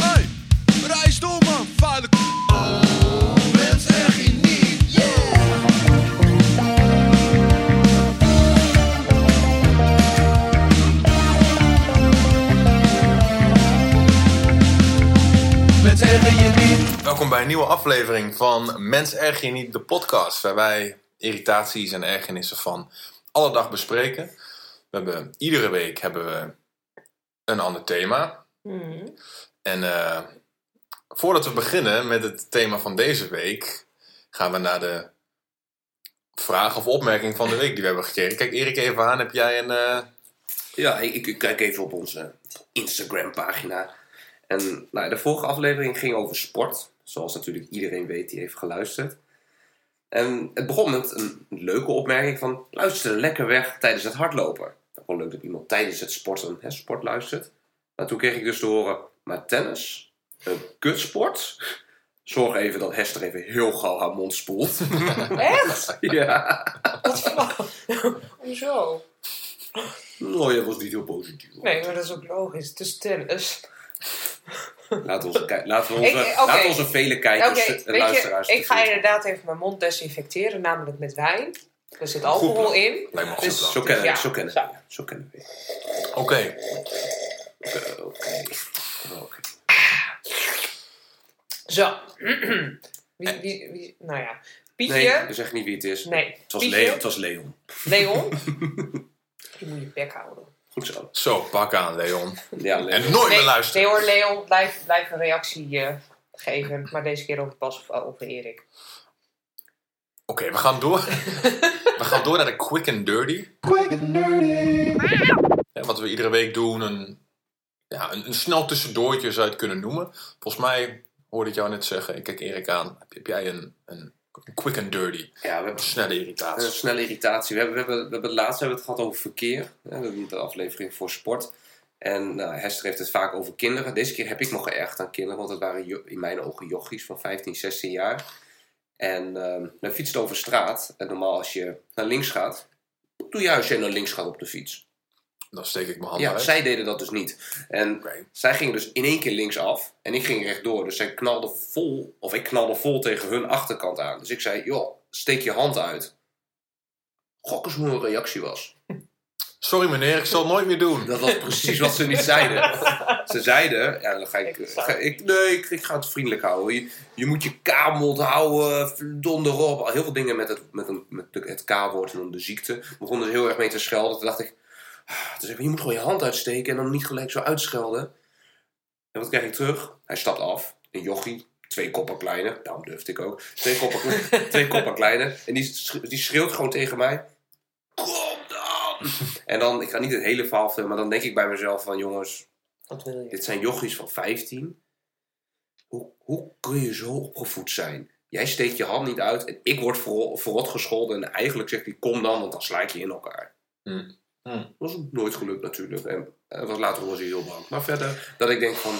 Hey, door man. Oh, mens niet. Mens je niet. Welkom bij een nieuwe aflevering van Mens Erg Je Niet, de podcast. Waar wij irritaties en ergernissen van alle dag bespreken. We hebben, iedere week hebben we een ander thema. Mhm. En eh, voordat we beginnen met het thema van deze week, gaan we naar de vraag of opmerking van de week die we hebben gekregen. Kijk Erik even aan, heb jij een... eh, Ja, ik, ik kijk even op onze Instagram-pagina. En nou, de vorige aflevering ging over sport. Zoals natuurlijk iedereen weet die heeft geluisterd. En het begon met een leuke opmerking van... Luister lekker weg tijdens het hardlopen. Gewoon leuk dat iemand tijdens het sporten hè, sport luistert. Maar toen kreeg ik dus te horen... Maar tennis? Een kutsport? Zorg even dat Hester even heel gauw haar mond spoelt. Echt? ja. Hoezo? Oh, dat was niet heel positief. Nee, maar dat is ook logisch. Het is tennis. Onze, ki- laten we onze, Ik- onze vele Oké, kijkers en weet je, luisteraars... ik ga inderdaad even mijn mond desinfecteren, namelijk met wijn. Er zit alcohol plan. in. Dus- goed Zo kennen we, Ja, zo kennen zo. we. Zo kennen we. Oké, Oké, oké. Oké. Zo. wie, wie, wie, nou ja. Pietje. Nee, we zeggen niet wie het is. Nee. Het was Pietje. Leon. Het was Leon. Leon. Je moet je bek houden. Goed zo. zo, pak aan Leon. Ja, Leon. En nooit meer Nee, luisteren. nee hoor, Leon, blijf, blijf een reactie eh, geven. Maar deze keer over Bas of over Erik. Oké, we gaan door. we gaan door naar de quick and dirty. Ja, wat we iedere week doen, een, ja, een, een snel tussendoortje zou je het kunnen noemen. Volgens mij hoorde ik jou net zeggen, ik kijk Erik aan, heb, heb jij een, een quick and dirty? Ja, we hebben snelle een irritatie. snelle irritatie. We hebben, we hebben, we hebben het laatst hebben we het gehad over verkeer. hè, de- de aflevering voor sport. En nou, Hester heeft het vaak over kinderen. Deze keer heb ik nog geërgerd aan kinderen, want het waren in mijn ogen jochies van 15, 16 jaar. En ehm dan fietst over straat. En normaal als je naar links gaat, doe je als je naar links gaat op de fiets. Dan steek ik mijn hand Ja, uit. zij deden dat dus niet. En zij gingen dus in één keer linksaf en ik ging rechtdoor. Dus zij knalde vol, of ik knalde vol tegen hun achterkant aan. Dus ik zei, joh, steek je hand uit. Gok eens hoe hun reactie was. Sorry meneer, ik zal het nooit meer doen. Dat was precies wat ze niet zeiden. Ze zeiden, ja, dan ga ik, ga ik nee, ik, ik ga het vriendelijk houden. Je, je moet je K-mond houden, donder op. Heel veel dingen met het, met een, met het K-woord en de ziekte. Begonnen ze heel erg mee te schelden. Toen dacht ik, zei ik, je moet gewoon je hand uitsteken en dan niet gelijk zo uitschelden. En wat krijg ik terug? Hij stapt af, een jochie, twee koppen kleiner. Daarom durfde ik ook. Twee koppen, twee koppen kleiner. En die, die schreeuwt gewoon tegen mij. Kom dan! En dan, ik ga niet het hele verhaal vertellen, maar dan denk ik bij mezelf van jongens, Wat wil je? dit zijn jochies van 15. Hoe, hoe kun je zo opgevoed zijn? Jij steekt je hand niet uit en ik word verrot, verrot gescholden. En eigenlijk zegt hij, kom dan, want dan sla ik je in elkaar. Hmm. Hmm. Dat was nooit gelukt natuurlijk. En eh, was, later was hij heel bang. Maar verder, dat ik denk van,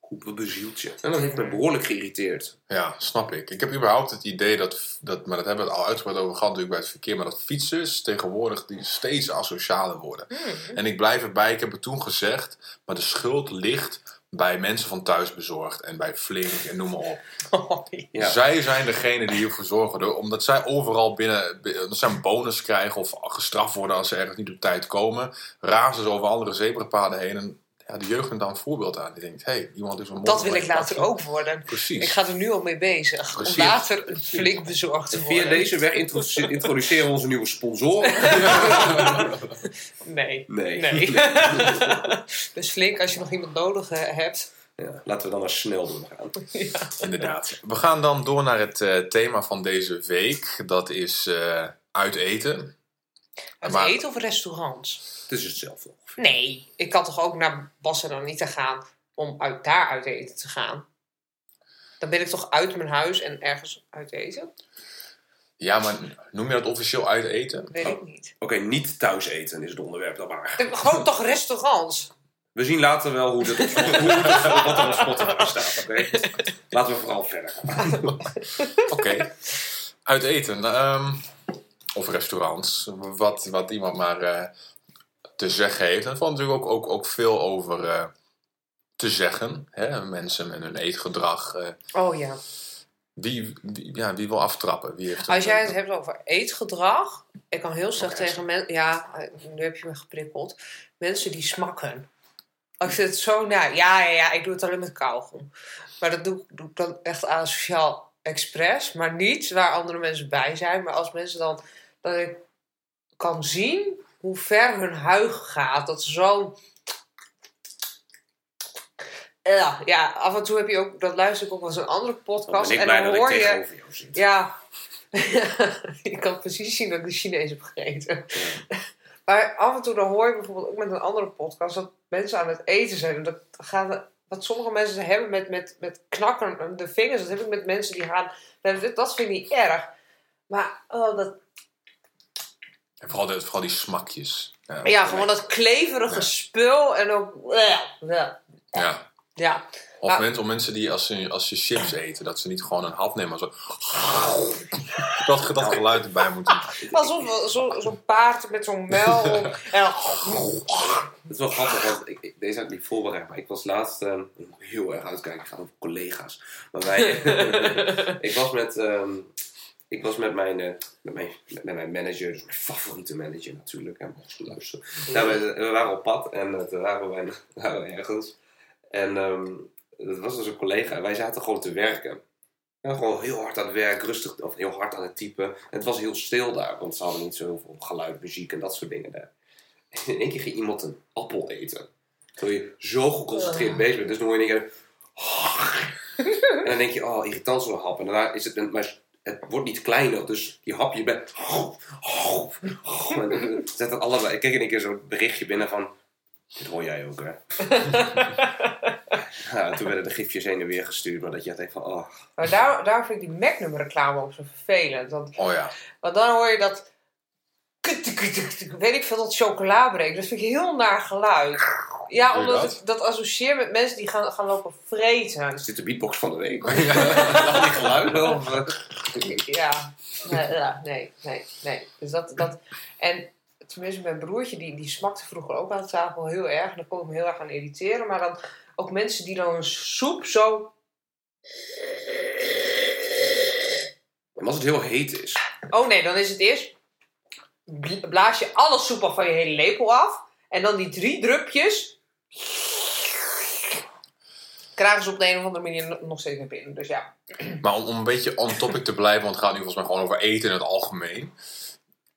hoe bezielt je? En dat heeft me behoorlijk geïrriteerd. Ja, snap ik. Ik heb überhaupt het idee dat, dat maar dat hebben we het al uitgebreid over gehad natuurlijk bij het verkeer, maar dat fietsers tegenwoordig die steeds asocialer worden. Hmm. En ik blijf erbij, ik heb het toen gezegd, maar de schuld ligt bij mensen van thuisbezorgd en bij Flink en noem maar op. Oh, ja. Zij zijn degene die hiervoor zorgen, omdat zij overal binnen, bi- omdat zij een bonus krijgen of gestraft worden als ze ergens niet op tijd komen, razen ze over andere zebrapaden heen en ja, de jeugd neemt daar een voorbeeld aan. Die denkt, hé, hey, iemand is een Dat wil ik later ook worden. Precies. Ik ga er nu al mee bezig. Om Precies. later flink bezorgd te En worden. via deze weg introduce- introduceren we onze nieuwe sponsoren. Nee. Nee. Nee. dus flink, als je nog iemand nodig eh, hebt. Ja, laten we dan maar snel doorgaan. Inderdaad. We gaan dan door naar het eh, thema van deze week. Dat is eh uit eten. Uit Maar- eten of restaurants? Het is hetzelfde. ongeveer. Nee, ik kan toch ook naar Anita gaan om uit, daar uit eten te gaan? Dan ben ik toch uit mijn huis en ergens uit eten? Ja, maar noem je dat officieel uit eten? Weet ik niet. Oké, niet thuis eten is het onderwerp dan maar. Gewoon toch restaurants? We zien later wel hoe dit op, hoe het, wat er op Spotify staat. Oké? Laten we vooral verder gaan. Oké. Uit eten. ehm, of restaurants, wat, wat iemand maar eh, te zeggen heeft. En er valt natuurlijk ook, ook, ook veel over eh, te zeggen. Hè? Mensen met hun eetgedrag. eh, Oh ja. wie, wie, ja, wie wil aftrappen? Wie heeft Als jij het hebt over eetgedrag, ik kan heel slecht Oké. tegen mensen. Ja, nu heb je me geprikkeld. Mensen die smakken. Als je het zo. Nou, ja, ja, ja, ik doe het alleen met kauwgom. Maar dat doe, ik- doe ik dan echt aan sociaal expres. Maar niet waar andere mensen bij zijn. Maar als mensen dan. Dat ik kan zien hoe ver hun huig gaat. Dat ze zo. Ja, ja, af en toe heb je ook. Dat luister ik ook wel eens een andere podcast. ik en dan ik hoor je. Ja, je kan precies zien dat ik de Chinees heb gegeten. Maar af en toe dan hoor je bijvoorbeeld ook met een andere podcast dat mensen aan het eten zijn. En dat gaat, wat sommige mensen hebben met, met, met knakken de vingers, dat heb ik met mensen die gaan. Dat, dat vind ik niet erg. Maar oh, dat, En vooral, de, vooral die smakjes. Ja, ja, gewoon dat kleverige Ja. spul en ook. Ja, ja. Of Ja. mensen, of mensen die als ze, als ze chips eten, dat ze niet gewoon een hap nemen, maar zo. Dat, dat geluid erbij moeten. Alsof zo- zo'n paard met zo'n mel. En Het is wel grappig, want ik, ik- deze had ik niet voorbereid, maar ik was laatst ik moet heel erg uitkijken, ik ga over collega's. Maar wij, ik was met, ehm, ik was met mijn, eh, met mijn, met mijn manager, dus mijn favoriete manager natuurlijk, hè, mocht luisteren. We, we waren op pad en toen waren wij waren we ergens. En ehm dat was dus een collega en wij zaten gewoon te werken. Gewoon heel hard aan het werk, rustig, of heel hard aan het typen. En het was heel stil daar, want ze hadden niet zoveel geluid, muziek en dat soort dingen daar. En in één keer ging iemand een appel eten. Terwijl je zo geconcentreerd bezig bent. Dus dan hoor je in één keer... En dan denk je, oh, irritant zo'n hap. En daarna is het... Maar het wordt niet kleiner, dus je hap je zet het allebei... Ik kreeg in één keer zo'n berichtje binnen van... Dit hoor jij ook, hè? ja, toen werden de gifjes heen en weer gestuurd. Maar dat je denkt van, oh... Maar daar, daar vind ik die Magnum reclame ook zo vervelend. Want, Oh ja. want dan hoor je dat... kut, kut, kut, kut, Weet ik veel, dat chocola breekt. Dat vind ik heel naar geluid. Ja, omdat dat? ik dat associeer met mensen die gaan, gaan lopen vreten. Is dit de beatbox van de week? Ja. die geluiden? Of, eh? Ja, nee, ja, nee, nee, nee. Dus dat, dat, en tenminste, mijn broertje, die, die smakte vroeger ook aan tafel heel erg. En daar kon ik me heel erg aan irriteren. Maar dan ook mensen die dan een soep zo... En als het heel heet is... Oh nee, dan is het eerst... bl- Blaas je alle soep van je hele lepel af. En dan die drie drupjes... Krijgen ze op de een of andere manier nog- nog steeds naar binnen. Dus ja. Maar om, om een beetje on topic te blijven, want het gaat nu volgens mij gewoon over eten in het algemeen.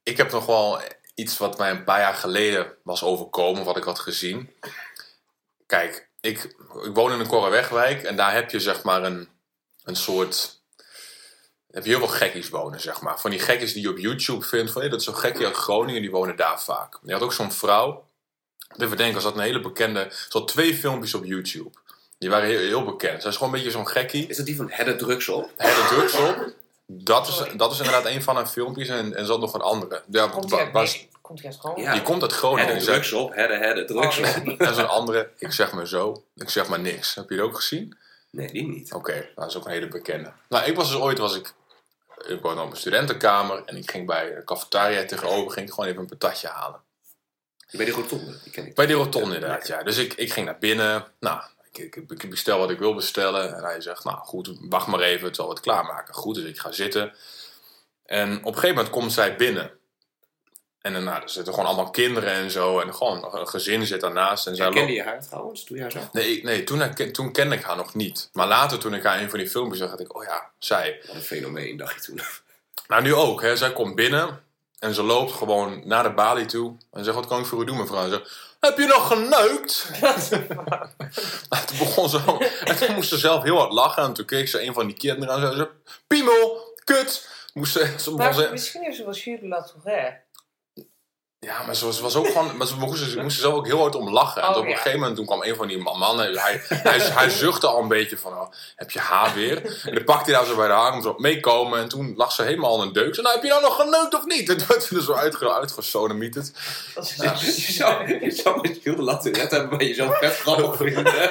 Ik heb nog wel iets wat mij een paar jaar geleden was overkomen, wat ik had gezien. Kijk, ik, ik woon in een Korrewegwijk en daar heb je zeg maar een, een soort... Heb je heel veel gekkies wonen, zeg maar. Van die gekkies die je op YouTube vindt. Van, hé, dat is zo'n gekkie uit Groningen, die wonen daar vaak. Je had ook zo'n vrouw. Even denken, als dat een hele bekende... Ze had twee filmpjes op YouTube. Die waren heel, heel bekend. Zij is gewoon een beetje zo'n gekkie. Is dat die van Hedde Drugs op? Hedde drugs op. Dat is, dat is inderdaad een van haar filmpjes en, en zat nog een andere. Ja, Komt hij uit, was- komt hij uit Groningen? Ja. die komt uit Groningen. Hedde Die Drugs op, Hedde, Hedde Drugs Oh, ja. op. Dat is een andere. Ik zeg maar zo. Ik zeg maar niks. Heb je het ook gezien? Nee, die niet. Oké, nou, dat is ook een hele bekende. Nou, ik was dus ooit, was ik, ik woonde op mijn studentenkamer en ik ging bij de cafetaria tegenover, ging ik gewoon even een patatje halen. Bij die rotonde, die ken ik. Bij die rotonde inderdaad, ja. Dus ik, ik ging naar binnen. Nou, ik, ik, ik bestel wat ik wil bestellen. En hij zegt, nou goed, wacht maar even, het zal het klaarmaken. Goed, dus ik ga zitten. En op een gegeven moment komt zij binnen. En dan, nou, er zitten gewoon allemaal kinderen en zo. En gewoon een gezin zit daarnaast. En zij Kende je haar trouwens, toen zag? Nee, nee toen, toen kende ik haar nog niet. Maar later, toen ik haar in een van die filmpjes zag, dacht ik, oh ja, zij. Wat een fenomeen, dacht je toen. Nou, nu ook. Hè. Zij komt binnen en ze loopt gewoon naar de balie toe. En zegt, wat kan ik voor u doen, mevrouw? En ze zegt, heb je nog geneukt? Nou, toen begon ze En toen moest ze zelf heel hard lachen. En toen keek ze een van die kinderen aan en zei ze, piemel, kut. Moest ze, ze Maar ze- misschien heeft ze wel Jules de La Tourette. Ja, maar ze was, was ook gewoon... Maar ze moesten ze moesten zelf ook heel hard om lachen. en Oh, op een ja. gegeven moment toen kwam een van die ma- mannen. Hij, hij, hij zuchtte al een beetje van... Oh, heb je haar weer? En dan pakte hij haar zo bij de arm zo meekomen. En toen lag ze helemaal in een deuk. Ze nou, heb je nou nog geneukt of niet? En toen werd ze er zo uitge, uitgesodemieterd. Dat is Je zou, je zou met Laturette hebben, maar je zou vet grappig vinden. hè?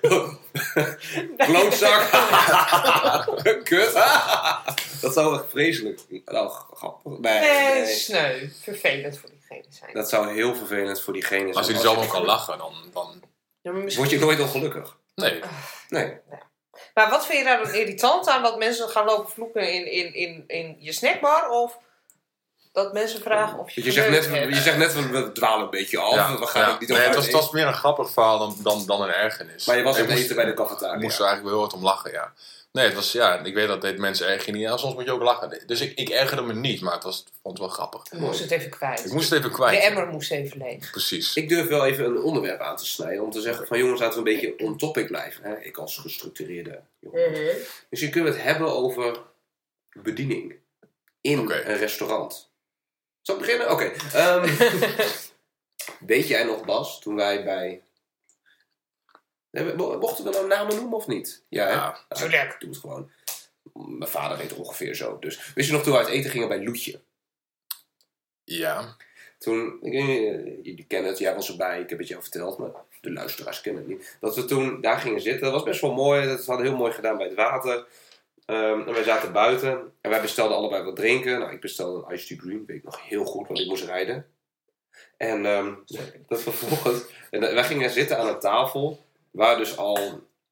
Klootzak. Kut. Dat zou echt vreselijk. Nou, grappig. Nee, Nee, nee. sneu. Vervelend voor diegene zijn. Dat zou heel vervelend voor diegene zijn. Als hij er zelf ook kan lachen, dan... dan Ja, maar, misschien- Word je nooit ongelukkig. nee. Nee. maar wat vind je daar dan irritant aan? Dat mensen gaan lopen vloeken in, in, in, in je snackbar? Of dat mensen vragen of je Je zegt net, je zegt net we- we dwalen een beetje af. Ja, we gaan ja. niet nee, over het, was, het uit was meer een grappig verhaal dan, dan, dan een ergernis. Maar je was Ik moest- eten bij de Ik cafetaria. moest er eigenlijk wel heel hard om lachen, ja. Nee, het was, ja, ik weet dat dit mensen erg geniaal. Ja, soms moet je ook lachen. Dus ik, ik ergerde me niet, maar het was, ik vond het wel grappig. Ik moest het even kwijt. Ik moest het even de kwijt. emmer moest even leeg. Precies. Ik durf wel even een onderwerp aan te snijden. Om te zeggen van jongens, laten we een beetje on topic blijven. Hè? Ik als gestructureerde jongen. Dus je kunt het hebben over bediening. In een restaurant. Zal ik beginnen? Oké. ehm, weet jij nog Bas, toen wij bij... Mochten we nou namen noemen of niet? Ja, hè? Nou, Tuurlijk. Doe het gewoon. Mijn vader heet er ongeveer zo. Dus wist je nog toen we uit eten gingen bij Loetje? Ja. Toen, ik, weet niet, jullie kennen het, jij was erbij, ik heb het jou verteld, maar de luisteraars kennen het niet. Dat we toen daar gingen zitten, dat was best wel mooi, dat hadden we heel mooi gedaan bij het water. Ehm, en wij zaten buiten en wij bestelden allebei wat drinken. Nou, ik bestelde een iced tea green, weet ik nog heel goed, want ik moest rijden. En ehm, dat vervolgens, en wij gingen zitten aan een tafel waar dus al,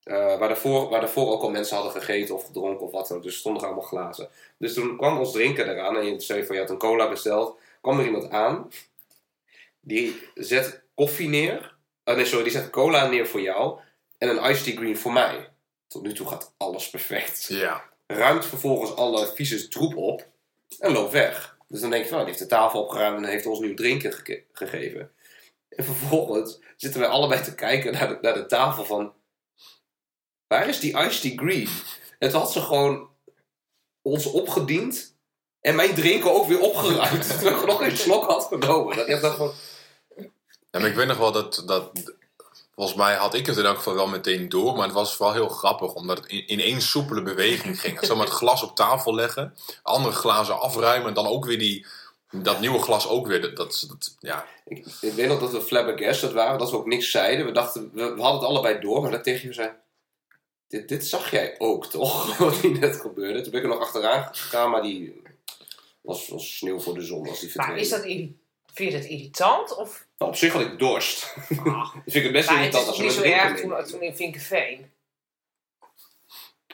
eh, waar, daarvoor, waar daarvoor ook al mensen hadden gegeten of gedronken of wat dan ook. Dus stonden er allemaal glazen. Dus toen kwam ons drinken eraan en je zei van je had een cola besteld kwam er iemand aan. Die zet koffie neer. Oh nee, sorry, die zet cola neer voor jou. En een iced tea green voor mij. Tot nu toe gaat alles perfect. Ja. Ruimt vervolgens alle vieze troep op. En loopt weg. Dus dan denk je van, nou, die heeft de tafel opgeruimd en heeft ons nu drinken gegeven. En vervolgens zitten wij allebei te kijken naar de, naar de tafel van... Waar is die iced tea green? En toen had ze gewoon ons opgediend. En mijn drinken ook weer opgeruimd. Terwijl ik nog een slok had genomen. Dat ik dacht van... Ja, maar ik weet nog wel dat, dat... Volgens mij had ik het in elk geval wel meteen door. Maar het was wel heel grappig. Omdat het in, in één soepele beweging ging. Zomaar het glas op tafel leggen. Andere glazen afruimen. En dan ook weer die... Dat nieuwe glas ook weer. Dat, dat, dat- ja. Ik, ik weet nog dat we flabbergasted waren. Dat we ook niks zeiden. We dachten, we, we hadden het allebei door. Maar dat tegen je zei... Dit, dit zag jij ook, toch? Wat hier net gebeurde. Toen ben ik er nog achteraan gegaan. Maar die was, was sneeuw voor de zon. Was die Maar is dat vind je dat irritant? Of Nou, op zich had ik dorst. Ah. Dus vind ik het best maar het irritant is als toch we niet zo erg toen, toen in Vinkenveen?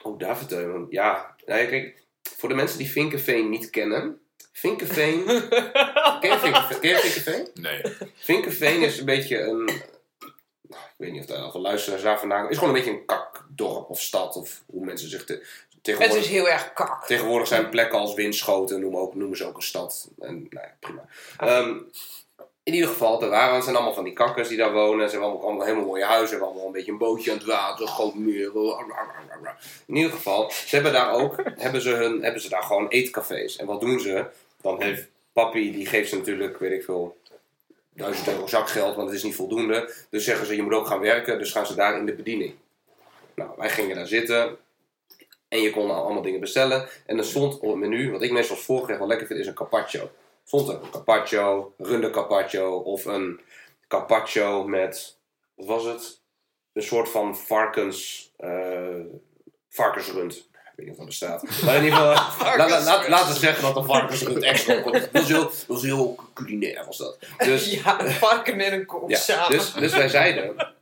Oh, daar vertel je. Ja, nou ja, kijk, voor de mensen die Vinkenveen niet kennen. Vinkenveen. ken je Vinkenveen? Ken je Vinkenveen? Nee. Vinkenveen is een beetje een. nou, Ik weet niet of daar al veel luisteraars daar vandaan komen. is gewoon een beetje een kakdorp of stad. Of hoe mensen zich te, Het tegenwoordig. is heel erg kak. Tegenwoordig zijn plekken als Winschoten noemen, ook, noemen ze ook een stad. En, nou ja, prima. Ehm, in ieder geval, er waren, zijn allemaal van die kakkers die daar wonen. Ze hebben allemaal, allemaal helemaal mooie huizen. Ze hebben allemaal een beetje een bootje aan het water, groot meer. In ieder geval, ze hebben daar ook hebben ze hun, hebben ze daar gewoon eetcafés. En wat doen ze? Dan heeft papi, die geeft ze natuurlijk, weet ik veel, duizend euro zakgeld, want het is niet voldoende. Dus zeggen ze, je moet ook gaan werken, dus gaan ze daar in de bediening. Nou, wij gingen daar zitten. En je kon allemaal dingen bestellen. En er stond op het menu, wat ik meestal voorgerecht wel lekker vind, is een carpaccio. Er een carpaccio, runde carpaccio of een carpaccio met, wat was het? Een soort van varkens, eh varkensrund. Ik weet niet of dat bestaat. Maar in ieder geval, la- la- laat- laten we zeggen dat een varkensrund extra op. Dat was heel, dat was heel culinair was dat. Dus, Ja, een varken en een kop ja, samen. dus, dus wij zeiden.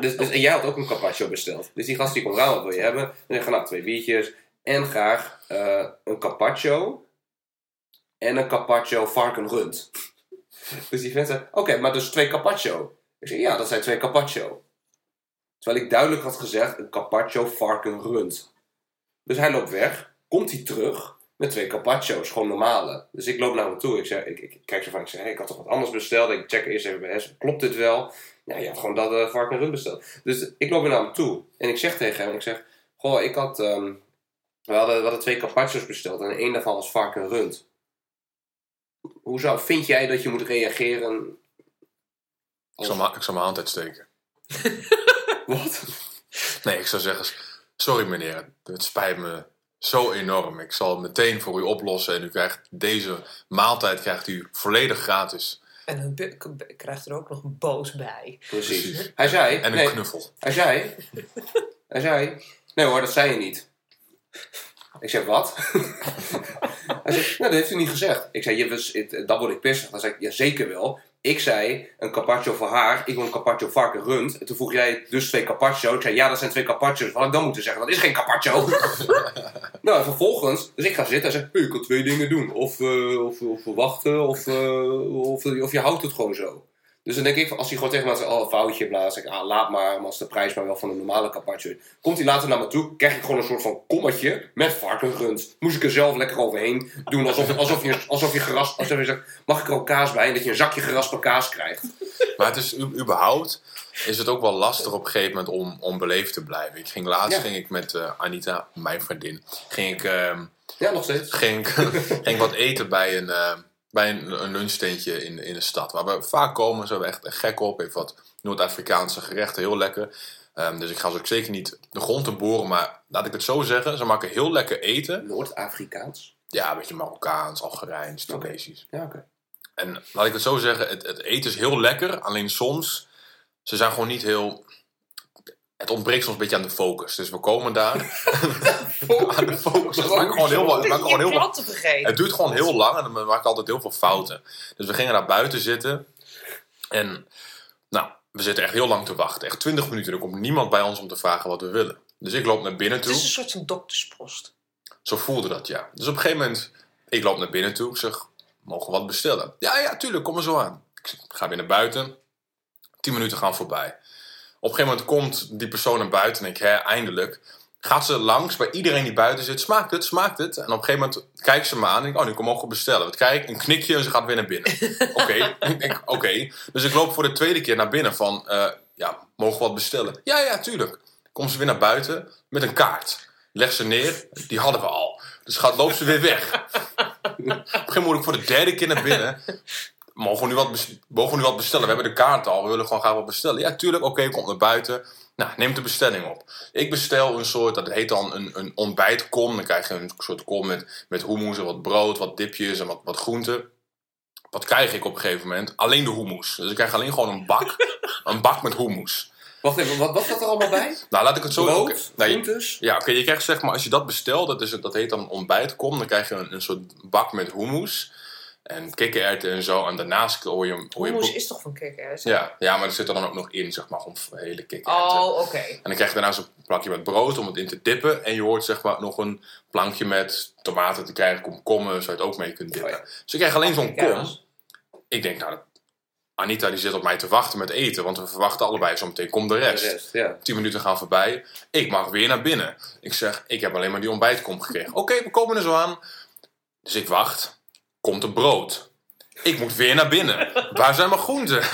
Dus, dus, en jij had ook een carpaccio besteld. Dus die gast die komt aan, wat wil je hebben? Dan zeggen nou, twee biertjes. En graag eh, een carpaccio. En een carpaccio varkenrund. Dus die vent zei, oké, maar dus twee carpaccio. Ik zei, ja, dat zijn twee carpaccio. Terwijl ik duidelijk had gezegd, een carpaccio varkenrund. Dus hij loopt weg. Komt hij terug met twee carpaccio's, gewoon normale. Dus ik loop naar hem toe. Ik, zeg, ik, kijk zo van, ik zeg, hey, ik had toch wat anders besteld. Ik check eerst even bij Hess, klopt dit wel? Ja, je hebt gewoon dat uh, varken rund besteld. Dus ik loop naar hem toe. En ik zeg tegen hem, ik zeg, goh, ik had, ehm, we, hadden, we hadden twee carpaccio's besteld. En één daarvan was varken rund. Hoe zou, vind jij dat je moet reageren? Ik zal, mijn- ik zal mijn hand uitsteken. Wat? Nee, ik zou zeggen... Sorry meneer, het spijt me zo enorm. Ik zal het meteen voor u oplossen. En u krijgt deze maaltijd krijgt u volledig gratis. En be- krijgt er ook nog een boos bij. Precies. Precies. Hij zei, En een nee, knuffel. hij zei, hij zei, nee hoor, dat zei je niet. Ik zeg, wat? hij zegt, nou, dat heeft u niet gezegd. Ik zei, je, was- dan word ik pissig. Dan zei ik, ja, zeker wel. Ik zei, een carpaccio voor haar. Ik wil een carpaccio varken rund. En toen vroeg jij, dus twee carpaccio. Ik zei, ja, dat zijn twee carpaccio's. Wat had ik dan moeten zeggen? Dat is geen carpaccio. nou, en vervolgens, dus ik ga zitten en zeg, ik kan twee dingen doen. Of, eh, of, of wachten, of, eh, of, of je houdt het gewoon zo. Dus dan denk ik, als hij gewoon tegen me zegt, oh, een foutje blaast, zeg ik, ah, laat maar, maar als de prijs maar wel van een normale carpaccio. Komt hij later naar me toe, krijg ik gewoon een soort van kommetje met varkengund. Moest ik er zelf lekker overheen doen, alsof, alsof, je, alsof je gerast, alsof je zegt, mag ik er ook kaas bij? En dat je een zakje geraspe kaas krijgt. Maar het is überhaupt is het ook wel lastig op een gegeven moment om, om beleefd te blijven. Ik ging laatst Ja. ging ik met eh, Anita, mijn vriendin, ging ik, ehm, Ja, nog steeds. ging, ik- ging ik wat eten bij een, eh, bij een, een lunchtentje in, in de stad. Waar we vaak komen, zijn we echt, gek op. Even wat Noord-Afrikaanse gerechten, heel lekker. Ehm, dus ik ga ze ook zeker niet de grond te boren. Maar laat ik het zo zeggen, ze maken heel lekker eten. Noord-Afrikaans. Ja, een beetje Marokkaans, Algerijns, Tunesisch. Ja, oké. En laat ik het zo zeggen, het, het eten is heel lekker. Alleen soms, ze zijn gewoon niet heel... Het ontbreekt soms een beetje aan de focus. Dus we komen daar. aan de focus. Maken gewoon heel maken gewoon heel vergeten. het duurt gewoon heel lang en we maken altijd heel veel fouten. Dus we gingen daar buiten zitten. En nou, we zitten echt heel lang te wachten. Echt 20 minuten. Er komt niemand bij ons om te vragen wat we willen. Dus ik loop naar binnen Het toe. is een soort van dokterspost. Zo voelde dat, ja. Dus op een gegeven moment, ik loop naar binnen toe. Ik zeg, mogen we wat bestellen? Ja, ja, tuurlijk, kom er zo aan. Ik ga weer naar buiten. 10 minuten gaan voorbij. Op een gegeven moment komt die persoon naar buiten en ik, hè, eindelijk. Gaat ze langs bij iedereen die buiten zit. Smaakt het, smaakt het? En op een gegeven moment kijkt ze me aan en ik, oh, nu mogen we bestellen. Wat kijk, een knikje en ze gaat weer naar binnen. Oké, Ik oké. Dus ik loop voor de tweede keer naar binnen van, eh, ja, mogen we wat bestellen? Ja, ja, tuurlijk. Komt ze weer naar buiten met een kaart. Leg ze neer, die hadden we al. Dus gaat, loopt ze weer weg. Op een gegeven moment moet ik voor de derde keer naar binnen. Mogen we, nu wat mogen we nu wat bestellen? We hebben de kaart al, we willen gewoon graag wat bestellen. Ja, tuurlijk, oké, komt naar buiten. Nou, neem de bestelling op. Ik bestel een soort, dat heet dan een, een ontbijtkom. Dan krijg je een soort kom met, met hummus en wat brood, wat dipjes en wat, wat groenten. Wat krijg ik op een gegeven moment? Alleen de hummus. Dus ik krijg alleen gewoon een bak. een bak met hummus. Wacht even, wat, wat zat er allemaal bij? Nou, laat ik het zo... Brood, nee, groentes? ja, oké, je krijgt zeg maar, als je dat bestelt, dat, is, het- dat heet dan een ontbijtkom. Dan krijg je een, een soort bak met hummus. En kikkererwten en zo. En daarnaast hoor je... Je Hummus is toch van kikkers? ja, ja, maar er zit er dan ook nog in, zeg maar, gewoon hele kikkererwten. Oh, oké. En dan krijg je daarnaast een plakje met brood om het in te dippen. En je hoort zeg maar nog een plankje met tomaten te krijgen, komkommen, zodat je het ook mee kunt dippen. Oh ja. Dus je krijgt alleen zo'n kom. Ik denk, nou, Anita die zit op mij te wachten met eten. Want we verwachten allebei zo meteen, komt de De rest. rest, ja. 10 minuten gaan voorbij. Ik mag weer naar binnen. Ik zeg, ik heb alleen maar die ontbijtkom gekregen. Oké, we komen er zo aan. Dus ik wacht. Komt er brood. Ik moet weer naar binnen. Waar zijn mijn groenten?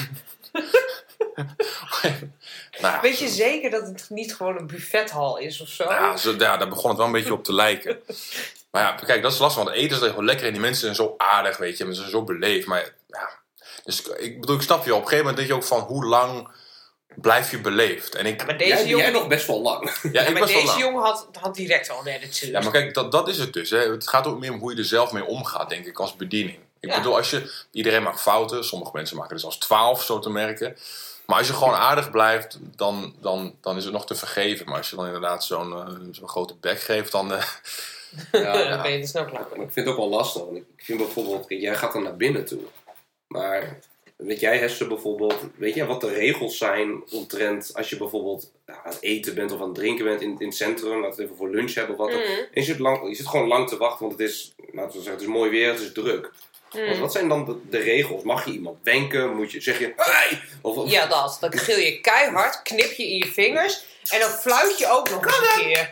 nou, Weet je zeker dat het niet gewoon een buffethal is of zo? ja, zo, ja, daar begon het wel een beetje op te lijken. Maar ja, kijk, dat is lastig, want eten is wel lekker en die mensen zijn zo aardig, weet je, en ze zijn zo beleefd. Maar ja, dus ik bedoel, ik snap je, op een gegeven moment denk je ook van hoe lang blijf je beleefd? En ik, Ja, maar deze Jij, jongen, jij nog best wel lang. ja, ja, ik maar was wel deze lang. jongen had, had direct al een attitude. Ja, maar kijk, dat, dat is het dus. Hè. Het gaat ook meer om hoe je er zelf mee omgaat, denk ik, als bediening. Ik Ja. bedoel, als je, iedereen maakt fouten, sommige mensen maken er zelfs twaalf, zo te merken. Maar als je gewoon aardig blijft, dan, dan, dan is het nog te vergeven. Maar als je dan inderdaad zo'n eh, zo'n grote bek geeft, dan... eh, Ja, Dan ben je er snel klaar Maar ik vind het ook wel lastig. Want ik vind bijvoorbeeld, jij gaat dan naar binnen toe. Maar weet jij, Hester, bijvoorbeeld, weet jij wat de regels zijn omtrent als je bijvoorbeeld nou, aan het eten bent of aan het drinken bent in, in het centrum, laten we even voor lunch hebben of wat dan. Mhm. En je zit, lang, je zit gewoon lang te wachten, want het is, laten we zeggen, het is mooi weer, het is druk. Mhm. Wat, wat zijn dan de, de regels? Mag je iemand wenken? Moet je, zeg je, hey! Of, of- Ja, dat. Dan gil je keihard, knip je in je vingers en dan fluit je ook nog een keer.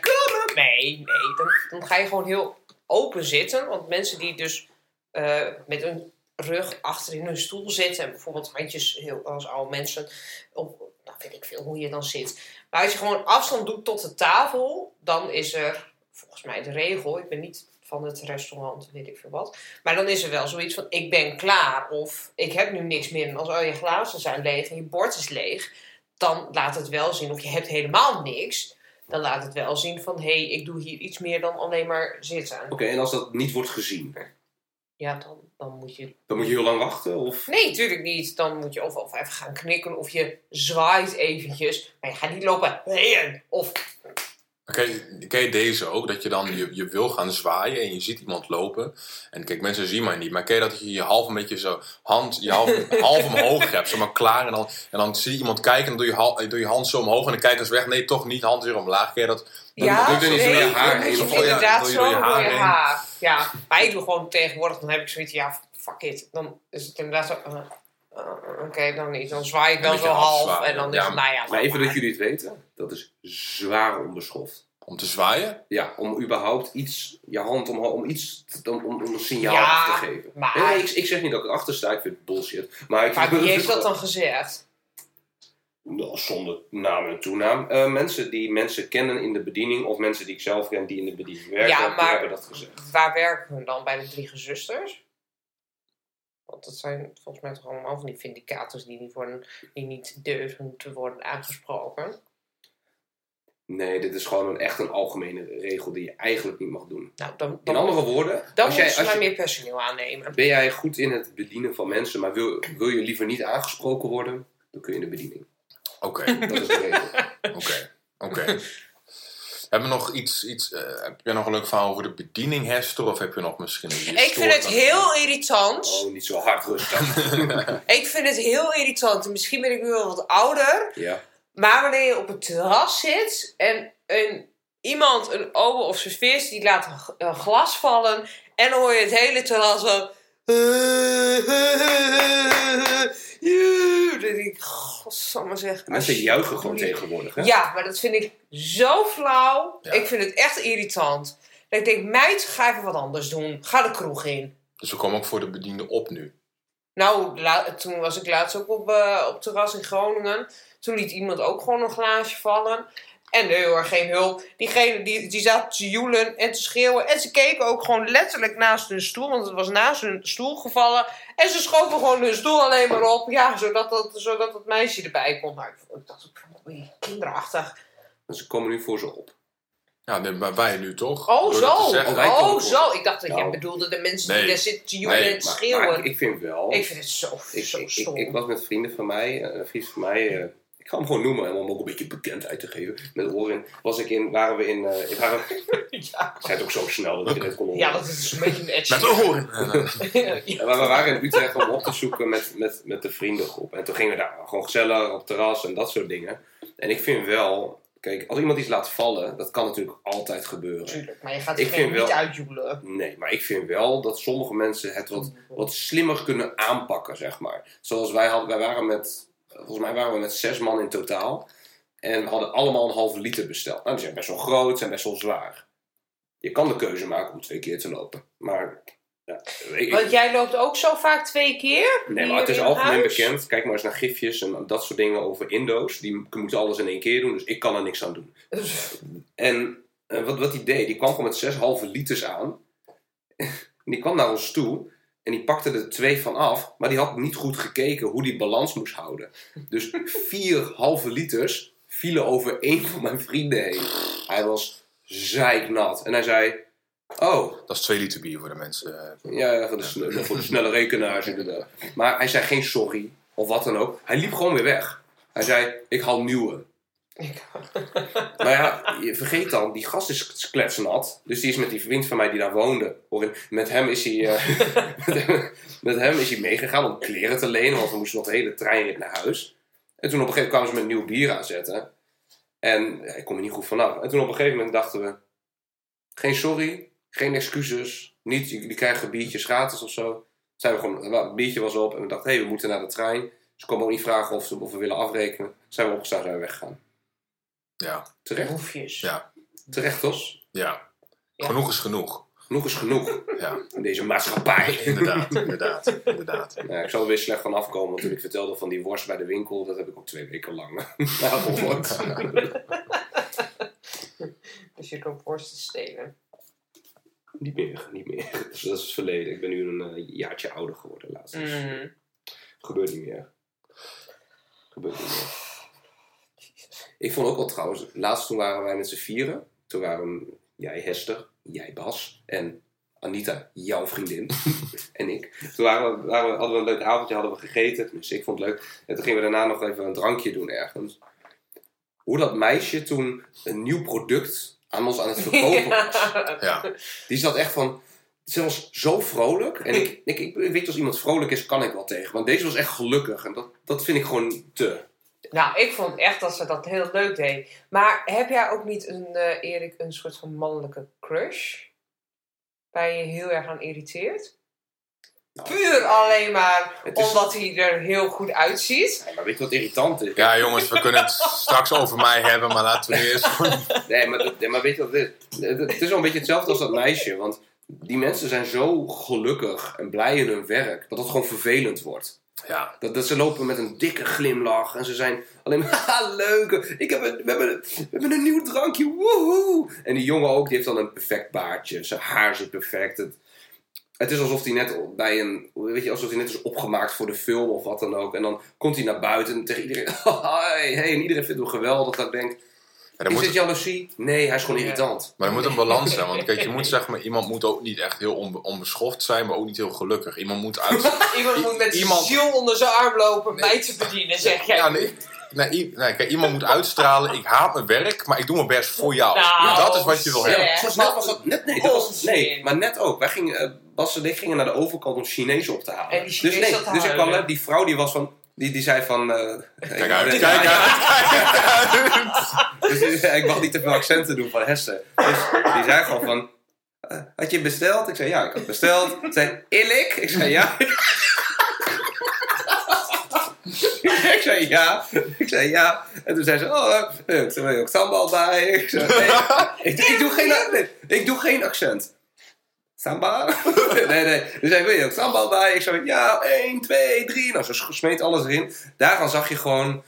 Nee, nee. Dan, dan ga je gewoon heel open zitten. Want mensen die dus eh, met hun rug achter in hun stoel zitten en bijvoorbeeld handjes heel, als oude mensen op, nou weet ik veel hoe je dan zit. Maar als je gewoon afstand doet tot de tafel, dan is er volgens mij de regel. Ik ben niet van het restaurant, weet ik veel wat. Maar dan is er wel zoiets van: ik ben klaar of ik heb nu niks meer. En als al je glazen zijn leeg en je bord is leeg, dan laat het wel zien, of je hebt helemaal niks, dan laat het wel zien van: hé, hey, ik doe hier iets meer dan alleen maar zitten. Oké, en als dat niet wordt gezien, Ja, dan, dan moet je. dan moet je heel lang wachten? Of? Nee, tuurlijk niet. Dan moet je of, of even gaan knikken of je zwaait eventjes. Maar je gaat niet lopen heen of Ken je, ken je deze ook? Dat je dan je, je wil gaan zwaaien en je ziet iemand lopen. En kijk, mensen zien mij niet. Maar ken je dat je je half een beetje zo hand, je half, half omhoog hebt, zeg maar klaar. En dan, en dan zie je iemand kijken en dan doe je, hal- doe je hand zo omhoog. En dan kijken ze weg. Nee, toch niet. Hand weer omlaag. Ken je dat? Ja, doe je niet door je haar dan heen inderdaad zo door je haar je heen. haar. Ja, maar ik doe gewoon tegenwoordig, dan heb ik zoiets, ja, fuck it. Dan is het inderdaad zo, uh, uh, oké, dan niet. Dan zwaai ik wel zo half en dan ja. is het, nou ja. Maar even dat jullie het weten, dat is zwaar onbeschoft. Om te zwaaien? Ja, om überhaupt iets, je hand omhoog, om iets, te- om, om, een signaal Ja, af te geven. maar- ik, ik zeg niet dat ik erachter sta, ik vind het bullshit. Maar ik Maar wie heeft dat dan gezegd? Nou, zonder naam en toenaam. Eh, mensen die mensen kennen in de bediening, of mensen die ik zelf ken die in de bediening werken, Ja, die maar- hebben dat gezegd. Waar werken we dan? Bij de drie gezusters? Want dat zijn volgens mij toch allemaal van die vindicators die niet, worden, die niet durven te worden aangesproken. Nee, dit is gewoon een, echt een algemene regel die je eigenlijk niet mag doen. Nou, dan, In andere woorden, dan als jij, als maar je, meer personeel aannemen. ben jij goed in het bedienen van mensen, maar wil, wil je liever niet aangesproken worden, dan kun je in de bediening. Oké, Dat is de regel. oké, oké. Hebben we nog iets, iets eh, heb je nog een leuk verhaal over de bediening, Hester? Of heb je nog misschien een Ik vind het heel irritant. Oh, niet zo hard rustig. Ik vind het heel irritant. En Misschien ben ik nu wel wat ouder. ja. Maar wanneer je op het terras zit en een, iemand, een ober of serveerster, die laat een glas vallen. En dan hoor je het hele terras zo... Denk ik, godsamme zeg. Mensen juichen gewoon tegenwoordig, hè? Ja, maar dat vind ik zo flauw. Ja. Ik vind het echt irritant. Dat ik denk, meid, ga even wat anders doen. Ga de kroeg in. Dus we komen ook voor de bediende op nu. Nou, toen was ik laatst ook op, eh, op terras in Groningen. Toen liet iemand ook gewoon een glaasje vallen. En nee hoor, geen hulp. Diegene die, die zat te joelen en te schreeuwen. En ze keken ook gewoon letterlijk naast hun stoel. Want het was naast hun stoel gevallen. En ze schoven gewoon hun stoel alleen maar op. Ja, zodat dat, zodat dat meisje erbij kon. Nou, ik, ik dacht, oei, kinderachtig. Ze komen nu voor ze op. Ja, nee, maar wij nu toch? Oh, Door zo. zeggen. Oh, zo. Ik dacht dat jij Nou. bedoelde de mensen Nee. die daar zitten te joelen Nee, en te Maar, schreeuwen. maar ik, ik vind wel... ik vind het zo, Ik, zo ik, stom. ik, ik was met vrienden van mij, eh, een vriend van mij, eh, ik ga hem gewoon noemen, om hem ook een beetje bekendheid te geven. Met oren. Was ik in, waren we in, eh, ik waren, ja. ik zei het ook zo snel dat je dit kon horen. ja, dat is een beetje een edgy. Met oren! En we, we waren in Utrecht om op te zoeken met, met, met de vriendengroep. En toen gingen we daar gewoon gezellig op het terras en dat soort dingen. En ik vind wel, kijk, als iemand iets laat vallen, dat kan natuurlijk altijd gebeuren. Tuurlijk, maar je gaat Ik vind wel- niet uitjoelen. Nee, maar ik vind wel dat sommige mensen het wat, wat slimmer kunnen aanpakken, zeg maar. Zoals wij hadden, wij waren met, volgens mij waren we met zes man in totaal. En we hadden allemaal een halve liter besteld. Nou, die zijn best wel groot, zijn best wel zwaar. Je kan de keuze maken om twee keer te lopen. Maar, ja, ik- Want jij loopt ook zo vaak twee keer? Nee, maar het is algemeen huis? bekend. Kijk maar eens naar gifjes en dat soort dingen over Indo's. Die moeten alles in één keer doen, dus ik kan er niks aan doen. En eh, wat, wat hij deed, die kwam gewoon met zes halve liters aan. die kwam naar ons toe en die pakte er twee van af, maar die had niet goed gekeken hoe die balans moest houden. Dus vier halve liters vielen over één van mijn vrienden heen. Hij was zeiknat. En hij zei, oh, Dat is twee liter bier voor de mensen. eh. ja, voor de, sne- voor de snelle rekenaars inderdaad. Maar hij zei geen sorry of wat dan ook. Hij liep gewoon weer weg. Hij zei, ik haal nieuwe. Maar ja, je vergeet dan, die gast is kletsnat. Dus die is met die vriend van mij die daar woonde. Met hem is hij, eh, met hem- is hij meegegaan om kleren te lenen. Want we moesten nog de hele treinrit naar huis. En toen op een gegeven moment kwamen ze met nieuw bier aanzetten. En ik kom er niet goed vanaf. En toen op een gegeven moment dachten we... Geen sorry, geen excuses. Niet, jullie krijgen biertjes gratis of zo. Zijn we gewoon, het biertje was op en we dachten, hé, hey, we moeten naar de trein. Ze komen ook niet vragen of, ze, of we willen afrekenen. Zijn we opgestaan, zijn we weggegaan. Ja, Terecht, Hoefjes. ja, terecht ja. Ja. Genoeg is genoeg. Genoeg is genoeg Ja, in deze maatschappij. inderdaad, inderdaad, inderdaad. Ja, ik zal er weer slecht van afkomen, want toen ik vertelde van die worst bij de winkel, dat heb ik ook twee weken lang nagehoord. Dus je loopt worst te stelen. niet meer, niet meer. Dus dat is het verleden. Ik ben nu een eh, jaartje ouder geworden laatst. Dus Mhm. Gebeurt niet meer. Gebeurt niet meer. Ik vond ook wel trouwens, laatst toen waren wij met z'n vieren. Toen waren jij Hester, jij Bas en Anita, jouw vriendin, en ik. Toen waren we, waren we- hadden we een leuk avondje, hadden we gegeten. Tenminste, ik vond het leuk. En toen gingen we daarna nog even een drankje doen ergens. Hoe dat meisje toen een nieuw product aan ons aan het verkopen was. Ja. Die zat echt van... Ze was zo vrolijk. En ik, ik, ik, weet als iemand vrolijk is, kan ik wel tegen. Want deze was echt gelukkig. En dat, dat vind ik gewoon te. Nou, ik vond echt dat ze dat heel leuk deed. Maar heb jij ook niet een, eh, Erik, een soort van mannelijke crush? Waar je je heel erg aan irriteert? Nou, Puur alleen maar Het is- omdat hij er heel goed uitziet. Nee, maar weet je wat irritant is? ja, jongens, we kunnen het straks over mij hebben, maar laten we eerst. Nee, maar, nee, maar weet je wat het is? Het het is wel een beetje hetzelfde als dat meisje. Want die mensen zijn zo gelukkig en blij in hun werk. Dat het gewoon vervelend wordt. Ja, Dat, dat ze lopen met een dikke glimlach. En ze zijn alleen maar, leuk. Ik heb een, we, hebben, we hebben een nieuw drankje. Woehoe. En die jongen ook, die heeft dan een perfect baardje. Zijn haar zit perfect. Het, het is alsof hij net bij een, weet je, alsof hij net is opgemaakt voor de film of wat dan ook. En dan komt hij naar buiten en tegen iedereen, hey, en iedereen vindt hem geweldig. Dat ik denk, Ja, er is moet, dit jaloezie? Nee, hij is gewoon Ja. irritant. maar er moet een balans zijn. Want kijk, je moet zeg maar, iemand moet ook niet echt heel onbe- onbeschoft zijn, maar ook niet heel gelukkig. Iemand moet uit. Iemand moet met zijn Iemand- ziel onder zijn arm lopen mij te bedienen, zeg jij. Ja, nee. Nee, nee, kijk, iemand moet uitstralen. Ik haat mijn werk, maar ik doe mijn best voor jou. Nou, dat is wat je wil hebben. Ja, wat net was dat, net, nee, dat was, onzin. nee, maar net ook. Wij gingen, eh, Bas en ik gingen naar de overkant om Chinees op te halen. En die Chinees dus nee, dus ik kwam die vrouw die was van, die, die zei van... eh, Kijk uit, nee, kijk ja, uit. Dus ik mag niet te veel accenten doen van Hesse. Dus die zei gewoon van... eh, had je besteld? Ik zei ja, ik had besteld. Ze zei, eerlijk? Ik zei ja. ik zei ja. Ik zei ja. En toen zei ze, oh, eh, ik zei, wil je ook sambal bij? Ik zei, nee. ik, ik, doe geen, nee, ik doe geen accent. Sambal? nee, nee. Dus zei, wil je ook sambal bij? Ik zei, ja, 1, 2, 3. Nou, ze smeet alles erin. Daaraan zag je gewoon...